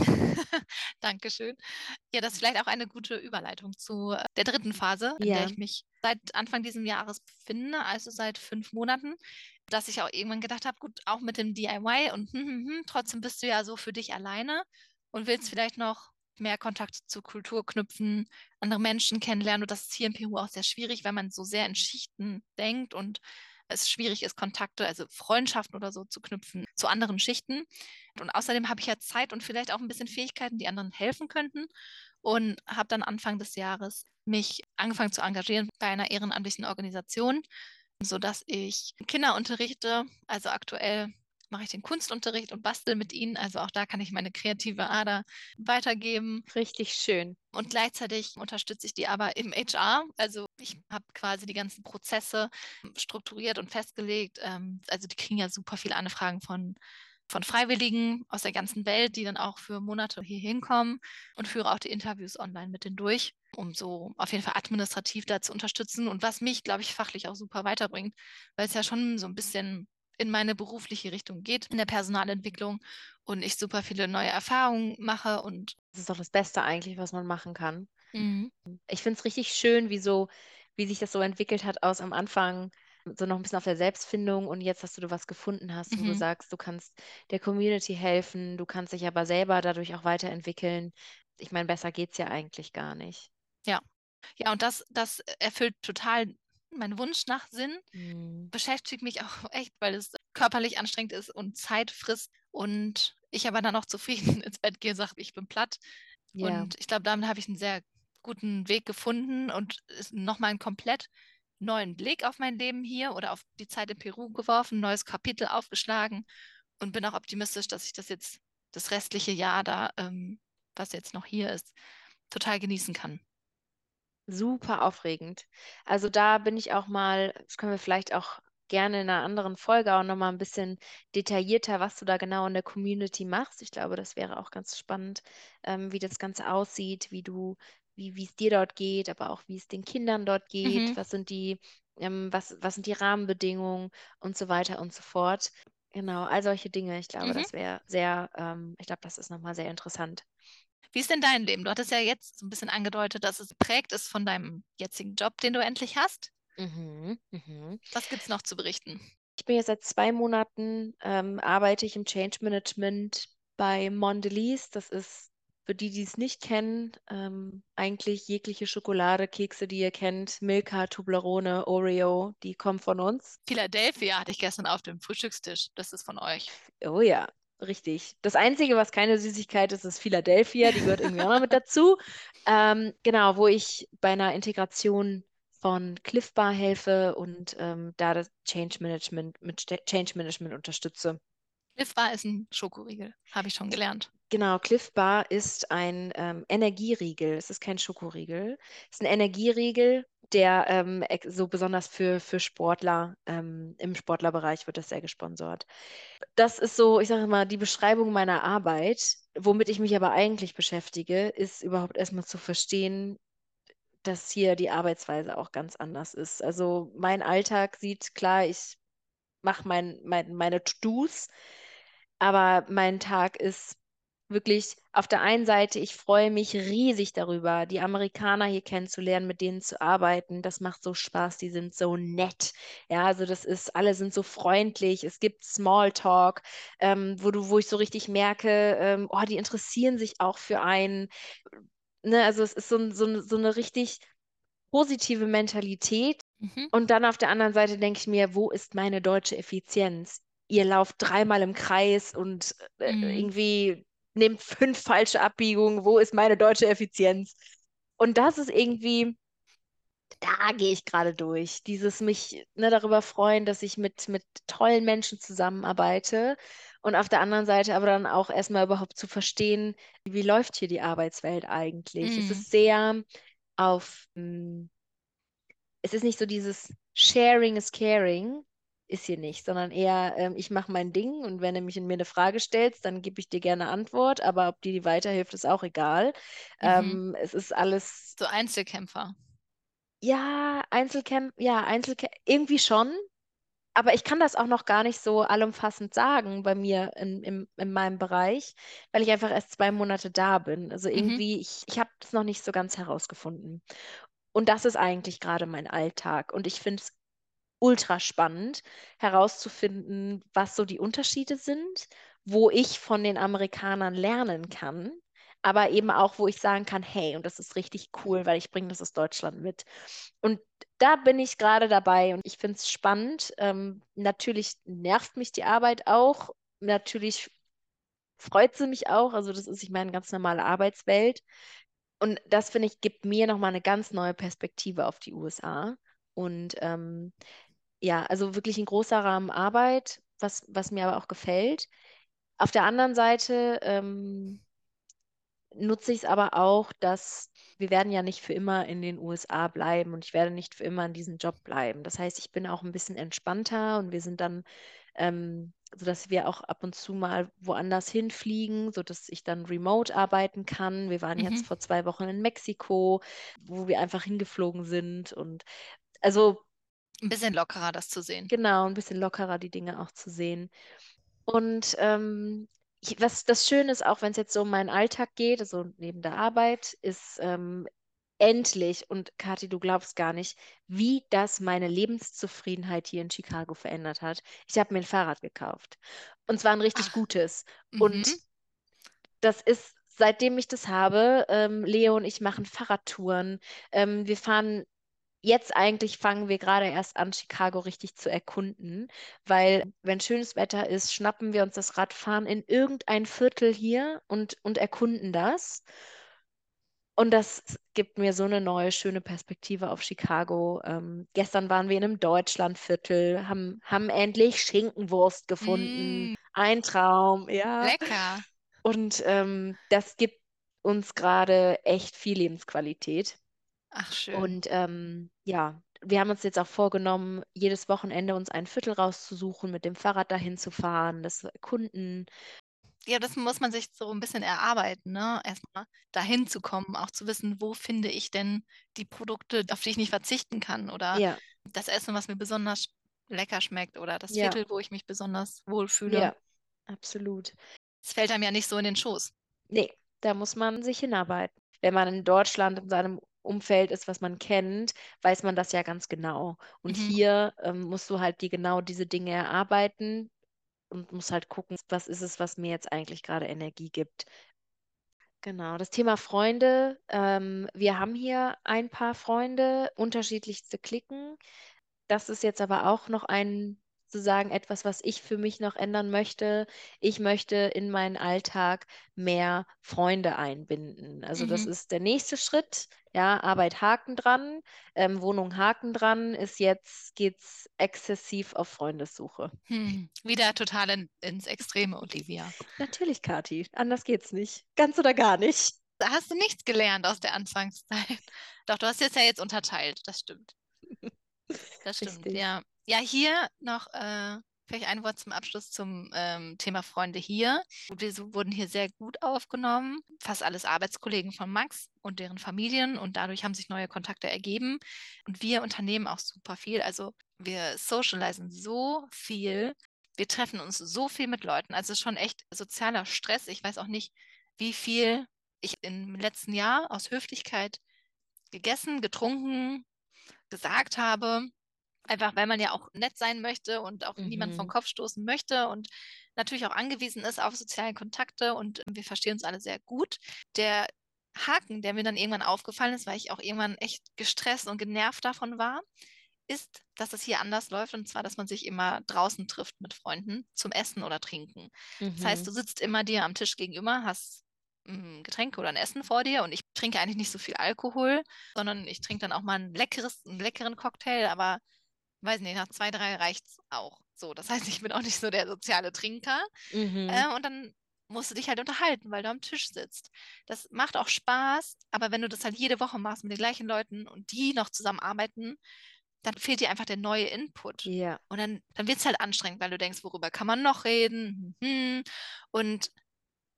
S2: Dankeschön. Ja, das ist vielleicht auch eine gute Überleitung zu äh, der dritten Phase, in der
S1: Ja.
S2: ich mich seit Anfang dieses Jahres befinde, also seit fünf Monaten, dass ich auch irgendwann gedacht habe, gut, auch mit dem DIY und hm, hm, hm, trotzdem bist du ja so für dich alleine und willst vielleicht noch mehr Kontakt zur Kultur knüpfen, andere Menschen kennenlernen. Und das ist hier in Peru auch sehr schwierig, weil man so sehr in Schichten denkt und es schwierig ist, Kontakte, also Freundschaften oder so zu knüpfen zu anderen Schichten. Und außerdem habe ich ja Zeit und vielleicht auch ein bisschen Fähigkeiten, die anderen helfen könnten. Und habe dann Anfang des Jahres mich angefangen zu engagieren bei einer ehrenamtlichen Organisation, sodass ich Kinder unterrichte. Also aktuell mache ich den Kunstunterricht und bastel mit ihnen. Also auch da kann ich meine kreative Ader weitergeben.
S1: Richtig schön.
S2: Und gleichzeitig unterstütze ich die aber im HR. Also ich habe quasi die ganzen Prozesse strukturiert und festgelegt. Ähm, also die kriegen ja super viele Anfragen von, von Freiwilligen aus der ganzen Welt, die dann auch für Monate hier hinkommen und führe auch die Interviews online mit denen durch, um so auf jeden Fall administrativ da zu unterstützen und was mich, glaube ich, fachlich auch super weiterbringt, weil es ja schon so ein bisschen in meine berufliche Richtung geht, in der Personalentwicklung und ich super viele neue Erfahrungen mache und
S1: Das ist doch das Beste eigentlich, was man machen kann.
S2: mhm.
S1: Ich finde es richtig schön, wie so, wie sich das so entwickelt hat aus am Anfang so noch ein bisschen auf der Selbstfindung und jetzt, dass du was gefunden hast, wo du
S2: Mhm.
S1: sagst, du kannst der Community helfen, du kannst dich aber selber dadurch auch weiterentwickeln. Ich meine, besser geht's ja eigentlich gar nicht.
S2: Ja, und das, das erfüllt total meinen Wunsch nach Sinn.
S1: Mhm.
S2: Beschäftigt mich auch echt, weil es körperlich anstrengend ist und Zeit frisst. Und ich aber dann auch zufrieden ins Bett gehe und sage, ich bin platt.
S1: Ja,
S2: Und ich glaube, damit habe ich einen sehr guten Weg gefunden und ist nochmal einen komplett neuen Blick auf mein Leben hier oder auf die Zeit in Peru geworfen, ein neues Kapitel aufgeschlagen und bin auch optimistisch, dass ich das jetzt das restliche Jahr da, ähm, was jetzt noch hier ist, total genießen kann.
S1: Super aufregend. Also da bin ich auch mal, das können wir vielleicht auch gerne in einer anderen Folge auch nochmal ein bisschen detaillierter, was du da genau in der Community machst. Ich glaube, das wäre auch ganz spannend, ähm, wie das Ganze aussieht, wie du, wie, es dir dort geht, aber auch wie es den Kindern dort geht,
S2: Mhm.
S1: was sind die, ähm, was, was sind die Rahmenbedingungen und so weiter und so fort. Genau, all solche Dinge. Ich glaube,
S2: Mhm.
S1: das wäre sehr, ähm, ich glaube, das ist nochmal sehr interessant.
S2: Wie ist denn dein Leben? Du hattest ja jetzt so ein bisschen angedeutet, dass es geprägt ist von deinem jetzigen Job, den du endlich hast.
S1: Mhm, mhm.
S2: Was gibt es noch zu berichten?
S1: Ich bin jetzt seit zwei Monaten, ähm, arbeite ich im Change Management bei Mondelez. Das ist Für die, die es nicht kennen, ähm, eigentlich jegliche Schokolade, Kekse, die ihr kennt, Milka, Toblerone, Oreo, die kommen von uns.
S2: Philadelphia hatte ich gestern auf dem Frühstückstisch. Das ist von euch.
S1: Oh ja, richtig. Das Einzige, was keine Süßigkeit ist, ist Philadelphia. Die gehört irgendwie auch noch mit dazu. Ähm, genau, wo ich bei einer Integration von Cliff Bar helfe und ähm, da das Change Management mit Change Management unterstütze.
S2: Cliff Bar ist ein Schokoriegel, habe ich schon gelernt.
S1: Genau, Cliff Bar ist ein ähm, Energieriegel. Es ist kein Schokoriegel. Es ist ein Energieriegel, der ähm, so besonders für, für Sportler, ähm, im Sportlerbereich wird das sehr gesponsert. Das ist so, ich sage mal, die Beschreibung meiner Arbeit. Womit ich mich aber eigentlich beschäftige, ist überhaupt erstmal zu verstehen, dass hier die Arbeitsweise auch ganz anders ist. Also mein Alltag sieht klar, ich mache mein, mein, meine To-Dos, aber mein Tag ist wirklich auf der einen Seite, ich freue mich riesig darüber, die Amerikaner hier kennenzulernen, mit denen zu arbeiten. Das macht so Spaß, die sind so nett. Ja, also das ist, alle sind so freundlich. Es gibt Smalltalk, ähm, wo du, wo ich so richtig merke, ähm, oh, die interessieren sich auch für einen. Ne, also es ist so, so, eine- so eine richtig positive Mentalität.
S2: Mhm.
S1: Und dann auf der anderen Seite denke ich mir, wo ist meine deutsche Effizienz? Ihr lauft dreimal im Kreis und äh,
S2: Mhm.
S1: irgendwie nehmt fünf falsche Abbiegungen. Wo ist meine deutsche Effizienz? Und das ist irgendwie, da gehe ich gerade durch. Dieses mich ne, darüber freuen, dass ich mit, mit tollen Menschen zusammenarbeite. Und auf der anderen Seite aber dann auch erstmal überhaupt zu verstehen, wie läuft hier die Arbeitswelt eigentlich? Es
S2: Mhm.
S1: ist sehr auf, mh, es ist nicht so dieses Sharing is caring, ist hier nicht, sondern eher, ähm, ich mache mein Ding und wenn du mich in mir eine Frage stellst, dann gebe ich dir gerne Antwort, aber ob dir die weiterhilft, ist auch egal.
S2: Mhm.
S1: Ähm, es ist alles,
S2: So Einzelkämpfer.
S1: ja, Einzelcamp, ja, Einzelcamp, irgendwie schon, aber ich kann das auch noch gar nicht so allumfassend sagen bei mir in, in, in meinem Bereich, weil ich einfach erst zwei Monate da bin. Also
S2: Mhm.
S1: irgendwie, ich, ich habe das noch nicht so ganz herausgefunden. Und das ist eigentlich gerade mein Alltag. Und ich finde es ultra spannend, herauszufinden, was so die Unterschiede sind, wo ich von den Amerikanern lernen kann, aber eben auch, wo ich sagen kann, hey, und das ist richtig cool, weil ich bringe das aus Deutschland mit. Und da bin ich gerade dabei und ich finde es spannend. Ähm, natürlich nervt mich die Arbeit auch. Natürlich freut sie mich auch. Also das ist, ich meine, ganz normale Arbeitswelt. Und das, finde ich, gibt mir nochmal eine ganz neue Perspektive auf die USA. Und ähm, ja, also wirklich ein großer Rahmen Arbeit, was, was mir aber auch gefällt. Auf der anderen Seite ähm, nutze ich es aber auch, dass wir werden ja nicht für immer in den USA bleiben und ich werde nicht für immer in diesem Job bleiben. Das heißt, ich bin auch ein bisschen entspannter und wir sind dann, ähm, sodass wir auch ab und zu mal woanders hinfliegen, sodass ich dann remote arbeiten kann. Wir waren jetzt
S2: Mhm.
S1: vor zwei Wochen in Mexiko, wo wir einfach hingeflogen sind und also
S2: Ein bisschen lockerer, das zu sehen.
S1: Genau, ein bisschen lockerer die Dinge auch zu sehen. Und ähm, was das Schöne ist, auch wenn es jetzt so um meinen Alltag geht, also neben der Arbeit, ist ähm, endlich, und Kathi, du glaubst gar nicht, wie das meine Lebenszufriedenheit hier in Chicago verändert hat. Ich habe mir ein Fahrrad gekauft. Und zwar ein richtig
S2: Ach.
S1: gutes.
S2: Mhm.
S1: Und das ist, seitdem ich das habe, ähm, Leo und ich machen Fahrradtouren. Ähm, wir fahren jetzt eigentlich fangen wir gerade erst an, Chicago richtig zu erkunden, weil wenn schönes Wetter ist, schnappen wir uns das Radfahren in irgendein Viertel hier und, und erkunden das. Und das gibt mir so eine neue, schöne Perspektive auf Chicago. Ähm, gestern waren wir in einem Deutschlandviertel, haben, haben endlich Schinkenwurst gefunden.
S2: Mm,
S1: Ein Traum, ja.
S2: lecker.
S1: Und ähm, das gibt uns gerade echt viel Lebensqualität.
S2: Ach, schön.
S1: Und ähm, ja, wir haben uns jetzt auch vorgenommen, jedes Wochenende uns ein Viertel rauszusuchen, mit dem Fahrrad dahin zu fahren, das zu erkunden.
S2: Ja, das muss man sich so ein bisschen erarbeiten, ne? Erstmal dahin zu kommen, auch zu wissen, wo finde ich denn die Produkte, auf die ich nicht verzichten kann oder
S1: Ja,
S2: das Essen, was mir besonders lecker schmeckt oder das
S1: Ja.
S2: Viertel, wo ich mich besonders wohlfühle.
S1: ja, absolut.
S2: Es fällt einem ja nicht so in den Schoß.
S1: Nee, da muss man sich hinarbeiten. Wenn man in Deutschland in seinem Umfeld ist, was man kennt, weiß man das ja ganz genau. Und
S2: Mhm.
S1: hier ähm, musst du halt die genau diese Dinge erarbeiten und musst halt gucken, was ist es, was mir jetzt eigentlich gerade Energie gibt. Genau, das Thema Freunde. Ähm, wir haben hier ein paar Freunde, unterschiedlichste Cliquen. Das ist jetzt aber auch noch ein, sozusagen etwas, was ich für mich noch ändern möchte. Ich möchte in meinen Alltag mehr Freunde einbinden. Also das
S2: Mhm.
S1: ist der nächste Schritt. Ja, Arbeit Haken dran, ähm, Wohnung Haken dran, ist jetzt geht's exzessiv auf Freundessuche.
S2: Hm. Wieder total in, ins Extreme, Olivia.
S1: Natürlich, Kathi, anders geht's nicht. Ganz oder gar nicht.
S2: Da hast du nichts gelernt aus der Anfangszeit. Doch, du hast jetzt ja jetzt unterteilt, das stimmt. Das stimmt,
S1: Richtig.
S2: ja. Ja, hier noch äh, vielleicht ein Wort zum Abschluss zum ähm, Thema Freunde hier. Wir wurden hier sehr gut aufgenommen. Fast alles Arbeitskollegen von Max und deren Familien und dadurch haben sich neue Kontakte ergeben. Und wir unternehmen auch super viel. Also wir socialisen so viel. Wir treffen uns so viel mit Leuten. Also es ist schon echt sozialer Stress. Ich weiß auch nicht, wie viel ich im letzten Jahr aus Höflichkeit gegessen, getrunken, gesagt habe. Einfach weil man ja auch nett sein möchte und auch niemand vom
S1: Mhm.
S2: Kopf stoßen möchte und natürlich auch angewiesen ist auf soziale Kontakte und wir verstehen uns alle sehr gut. Der Haken, der mir dann irgendwann aufgefallen ist, weil ich auch irgendwann echt gestresst und genervt davon war, ist, dass es hier anders läuft und zwar, dass man sich immer draußen trifft mit Freunden zum Essen oder Trinken. Das heißt, du
S1: Mhm.
S2: sitzt immer dir am Tisch gegenüber, hast ein Getränk oder ein Essen vor dir und ich trinke eigentlich nicht so viel Alkohol, sondern ich trinke dann auch mal ein leckeres, einen leckeren Cocktail, aber weiß nicht, nach zwei, drei reicht's auch. So, das heißt, ich bin auch nicht so der soziale Trinker.
S1: Mhm.
S2: Äh, und dann musst du dich halt unterhalten, weil du am Tisch sitzt. Das macht auch Spaß, aber wenn du das halt jede Woche machst mit den gleichen Leuten und die noch zusammenarbeiten, dann fehlt dir einfach der neue Input.
S1: Ja.
S2: Und dann, dann wird es halt anstrengend, weil du denkst, worüber kann man noch reden? Mhm. Und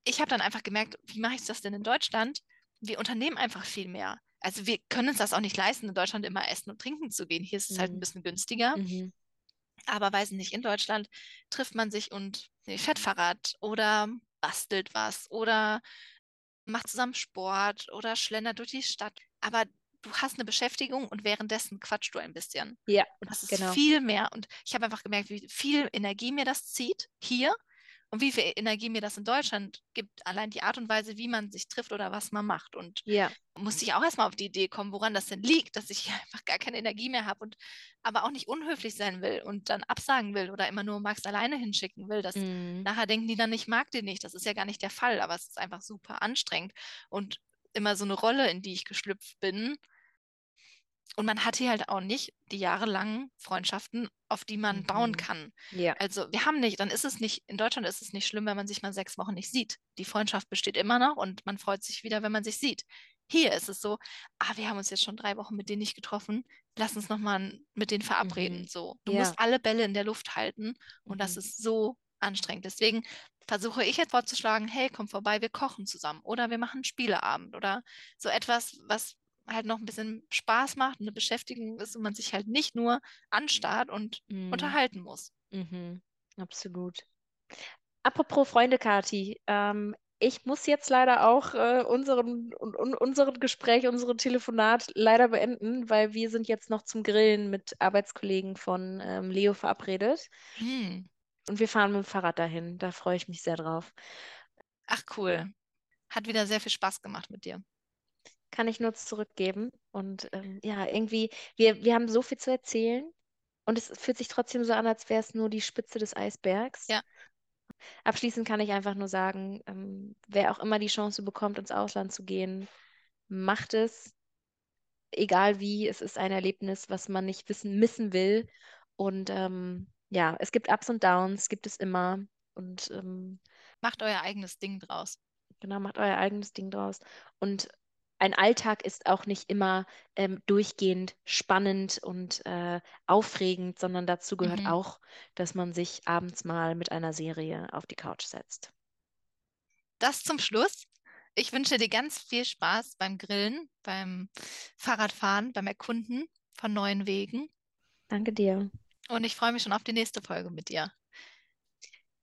S2: ich habe dann einfach gemerkt, wie mache ich das denn in Deutschland? Wir unternehmen einfach viel mehr. Also wir können uns das auch nicht leisten, in Deutschland immer essen und trinken zu gehen. Hier ist es halt ein
S1: Mhm.
S2: bisschen günstiger.
S1: Mhm.
S2: Aber weiß nicht, in Deutschland trifft man sich und nee, fährt Fahrrad oder bastelt was oder macht zusammen Sport oder schlendert durch die Stadt. Aber du hast eine Beschäftigung und währenddessen quatschst du ein bisschen.
S1: Ja,
S2: Und das ist
S1: genau.
S2: viel mehr. Und ich habe einfach gemerkt, wie viel Energie mir das zieht hier und wie viel Energie mir das in Deutschland gibt. Allein die Art und Weise, wie man sich trifft oder was man macht. Und
S1: Ja.
S2: musste ich auch erstmal auf die Idee kommen, woran das denn liegt, dass ich einfach gar keine Energie mehr habe und aber auch nicht unhöflich sein will und dann absagen will oder immer nur Max alleine hinschicken will. Das
S1: Mhm.
S2: nachher denken die dann, ich mag den nicht. Das ist ja gar nicht der Fall, aber es ist einfach super anstrengend und immer so eine Rolle, in die ich geschlüpft bin. Und man hat hier halt auch nicht die jahrelangen Freundschaften, auf die man bauen
S1: Mhm.
S2: kann.
S1: Ja.
S2: Also wir haben nicht, dann ist es nicht, in Deutschland ist es nicht schlimm, wenn man sich mal sechs Wochen nicht sieht. Die Freundschaft besteht immer noch und man freut sich wieder, wenn man sich sieht. Hier ist es so, ah, wir haben uns jetzt schon drei Wochen mit denen nicht getroffen, lass uns nochmal mit denen verabreden.
S1: Mhm.
S2: So, du
S1: Ja.
S2: musst alle Bälle in der Luft halten und das
S1: Mhm.
S2: ist so anstrengend. Deswegen versuche ich jetzt vorzuschlagen, hey, komm vorbei, wir kochen zusammen oder wir machen Spieleabend oder so etwas, was halt noch ein bisschen Spaß macht, eine Beschäftigung ist und man sich halt nicht nur anstarrt und
S1: Mhm.
S2: unterhalten muss.
S1: Mhm. Absolut. Apropos Freunde, Kathi, ähm, ich muss jetzt leider auch äh, unseren, un, un, unseren Gespräch, unsere Telefonat leider beenden, weil wir sind jetzt noch zum Grillen mit Arbeitskollegen von ähm, Leo verabredet.
S2: Hm.
S1: Und wir fahren mit dem Fahrrad dahin. Da freue ich mich sehr drauf.
S2: Ach cool. Hat wieder sehr viel Spaß gemacht mit dir.
S1: Kann ich nur zurückgeben. Und ähm, ja, irgendwie, wir, wir haben so viel zu erzählen. Und es fühlt sich trotzdem so an, als wäre es nur die Spitze des Eisbergs.
S2: Ja.
S1: Abschließend kann ich einfach nur sagen, ähm, wer auch immer die Chance bekommt, ins Ausland zu gehen, macht es. Egal wie, es ist ein Erlebnis, was man nicht wissen, missen will. Und ähm, ja, es gibt Ups und Downs, gibt es immer. Und ähm,
S2: Macht euer eigenes Ding draus.
S1: genau, macht euer eigenes Ding draus. Und ein Alltag ist auch nicht immer ähm, durchgehend spannend und äh, aufregend, sondern dazu gehört
S2: Mhm.
S1: auch, dass man sich abends mal mit einer Serie auf die Couch setzt.
S2: Das zum Schluss. Ich wünsche dir ganz viel Spaß beim Grillen, beim Fahrradfahren, beim Erkunden von neuen Wegen.
S1: Danke dir.
S2: Und ich freue mich schon auf die nächste Folge mit dir.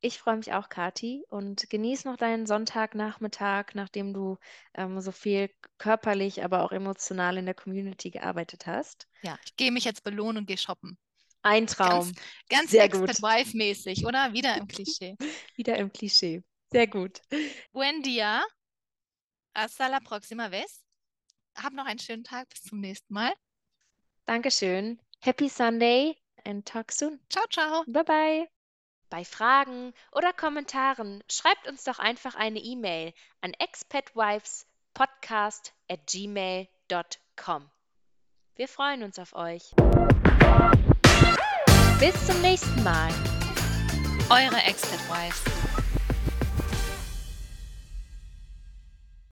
S1: Ich freue mich auch, Kathi, und genieß noch deinen Sonntagnachmittag, nachdem du ähm, so viel körperlich, aber auch emotional in der Community gearbeitet hast.
S2: Ja, ich gehe mich jetzt belohnen und gehe shoppen.
S1: Ein Traum.
S2: Ganz
S1: Sehr
S2: Expert. Wife-mäßig, oder? Wieder im Klischee.
S1: Wieder im Klischee. Sehr gut.
S2: Buen dia. Hasta la próxima vez. Hab noch einen schönen Tag. Bis zum nächsten Mal.
S1: Dankeschön. Happy Sunday and talk soon.
S2: Ciao, ciao.
S1: Bye bye. Bei Fragen oder Kommentaren schreibt uns doch einfach eine E-Mail an expatwivespodcast at gmail.com. Wir freuen uns auf euch. Bis zum nächsten Mal.
S2: Eure Expat Wives.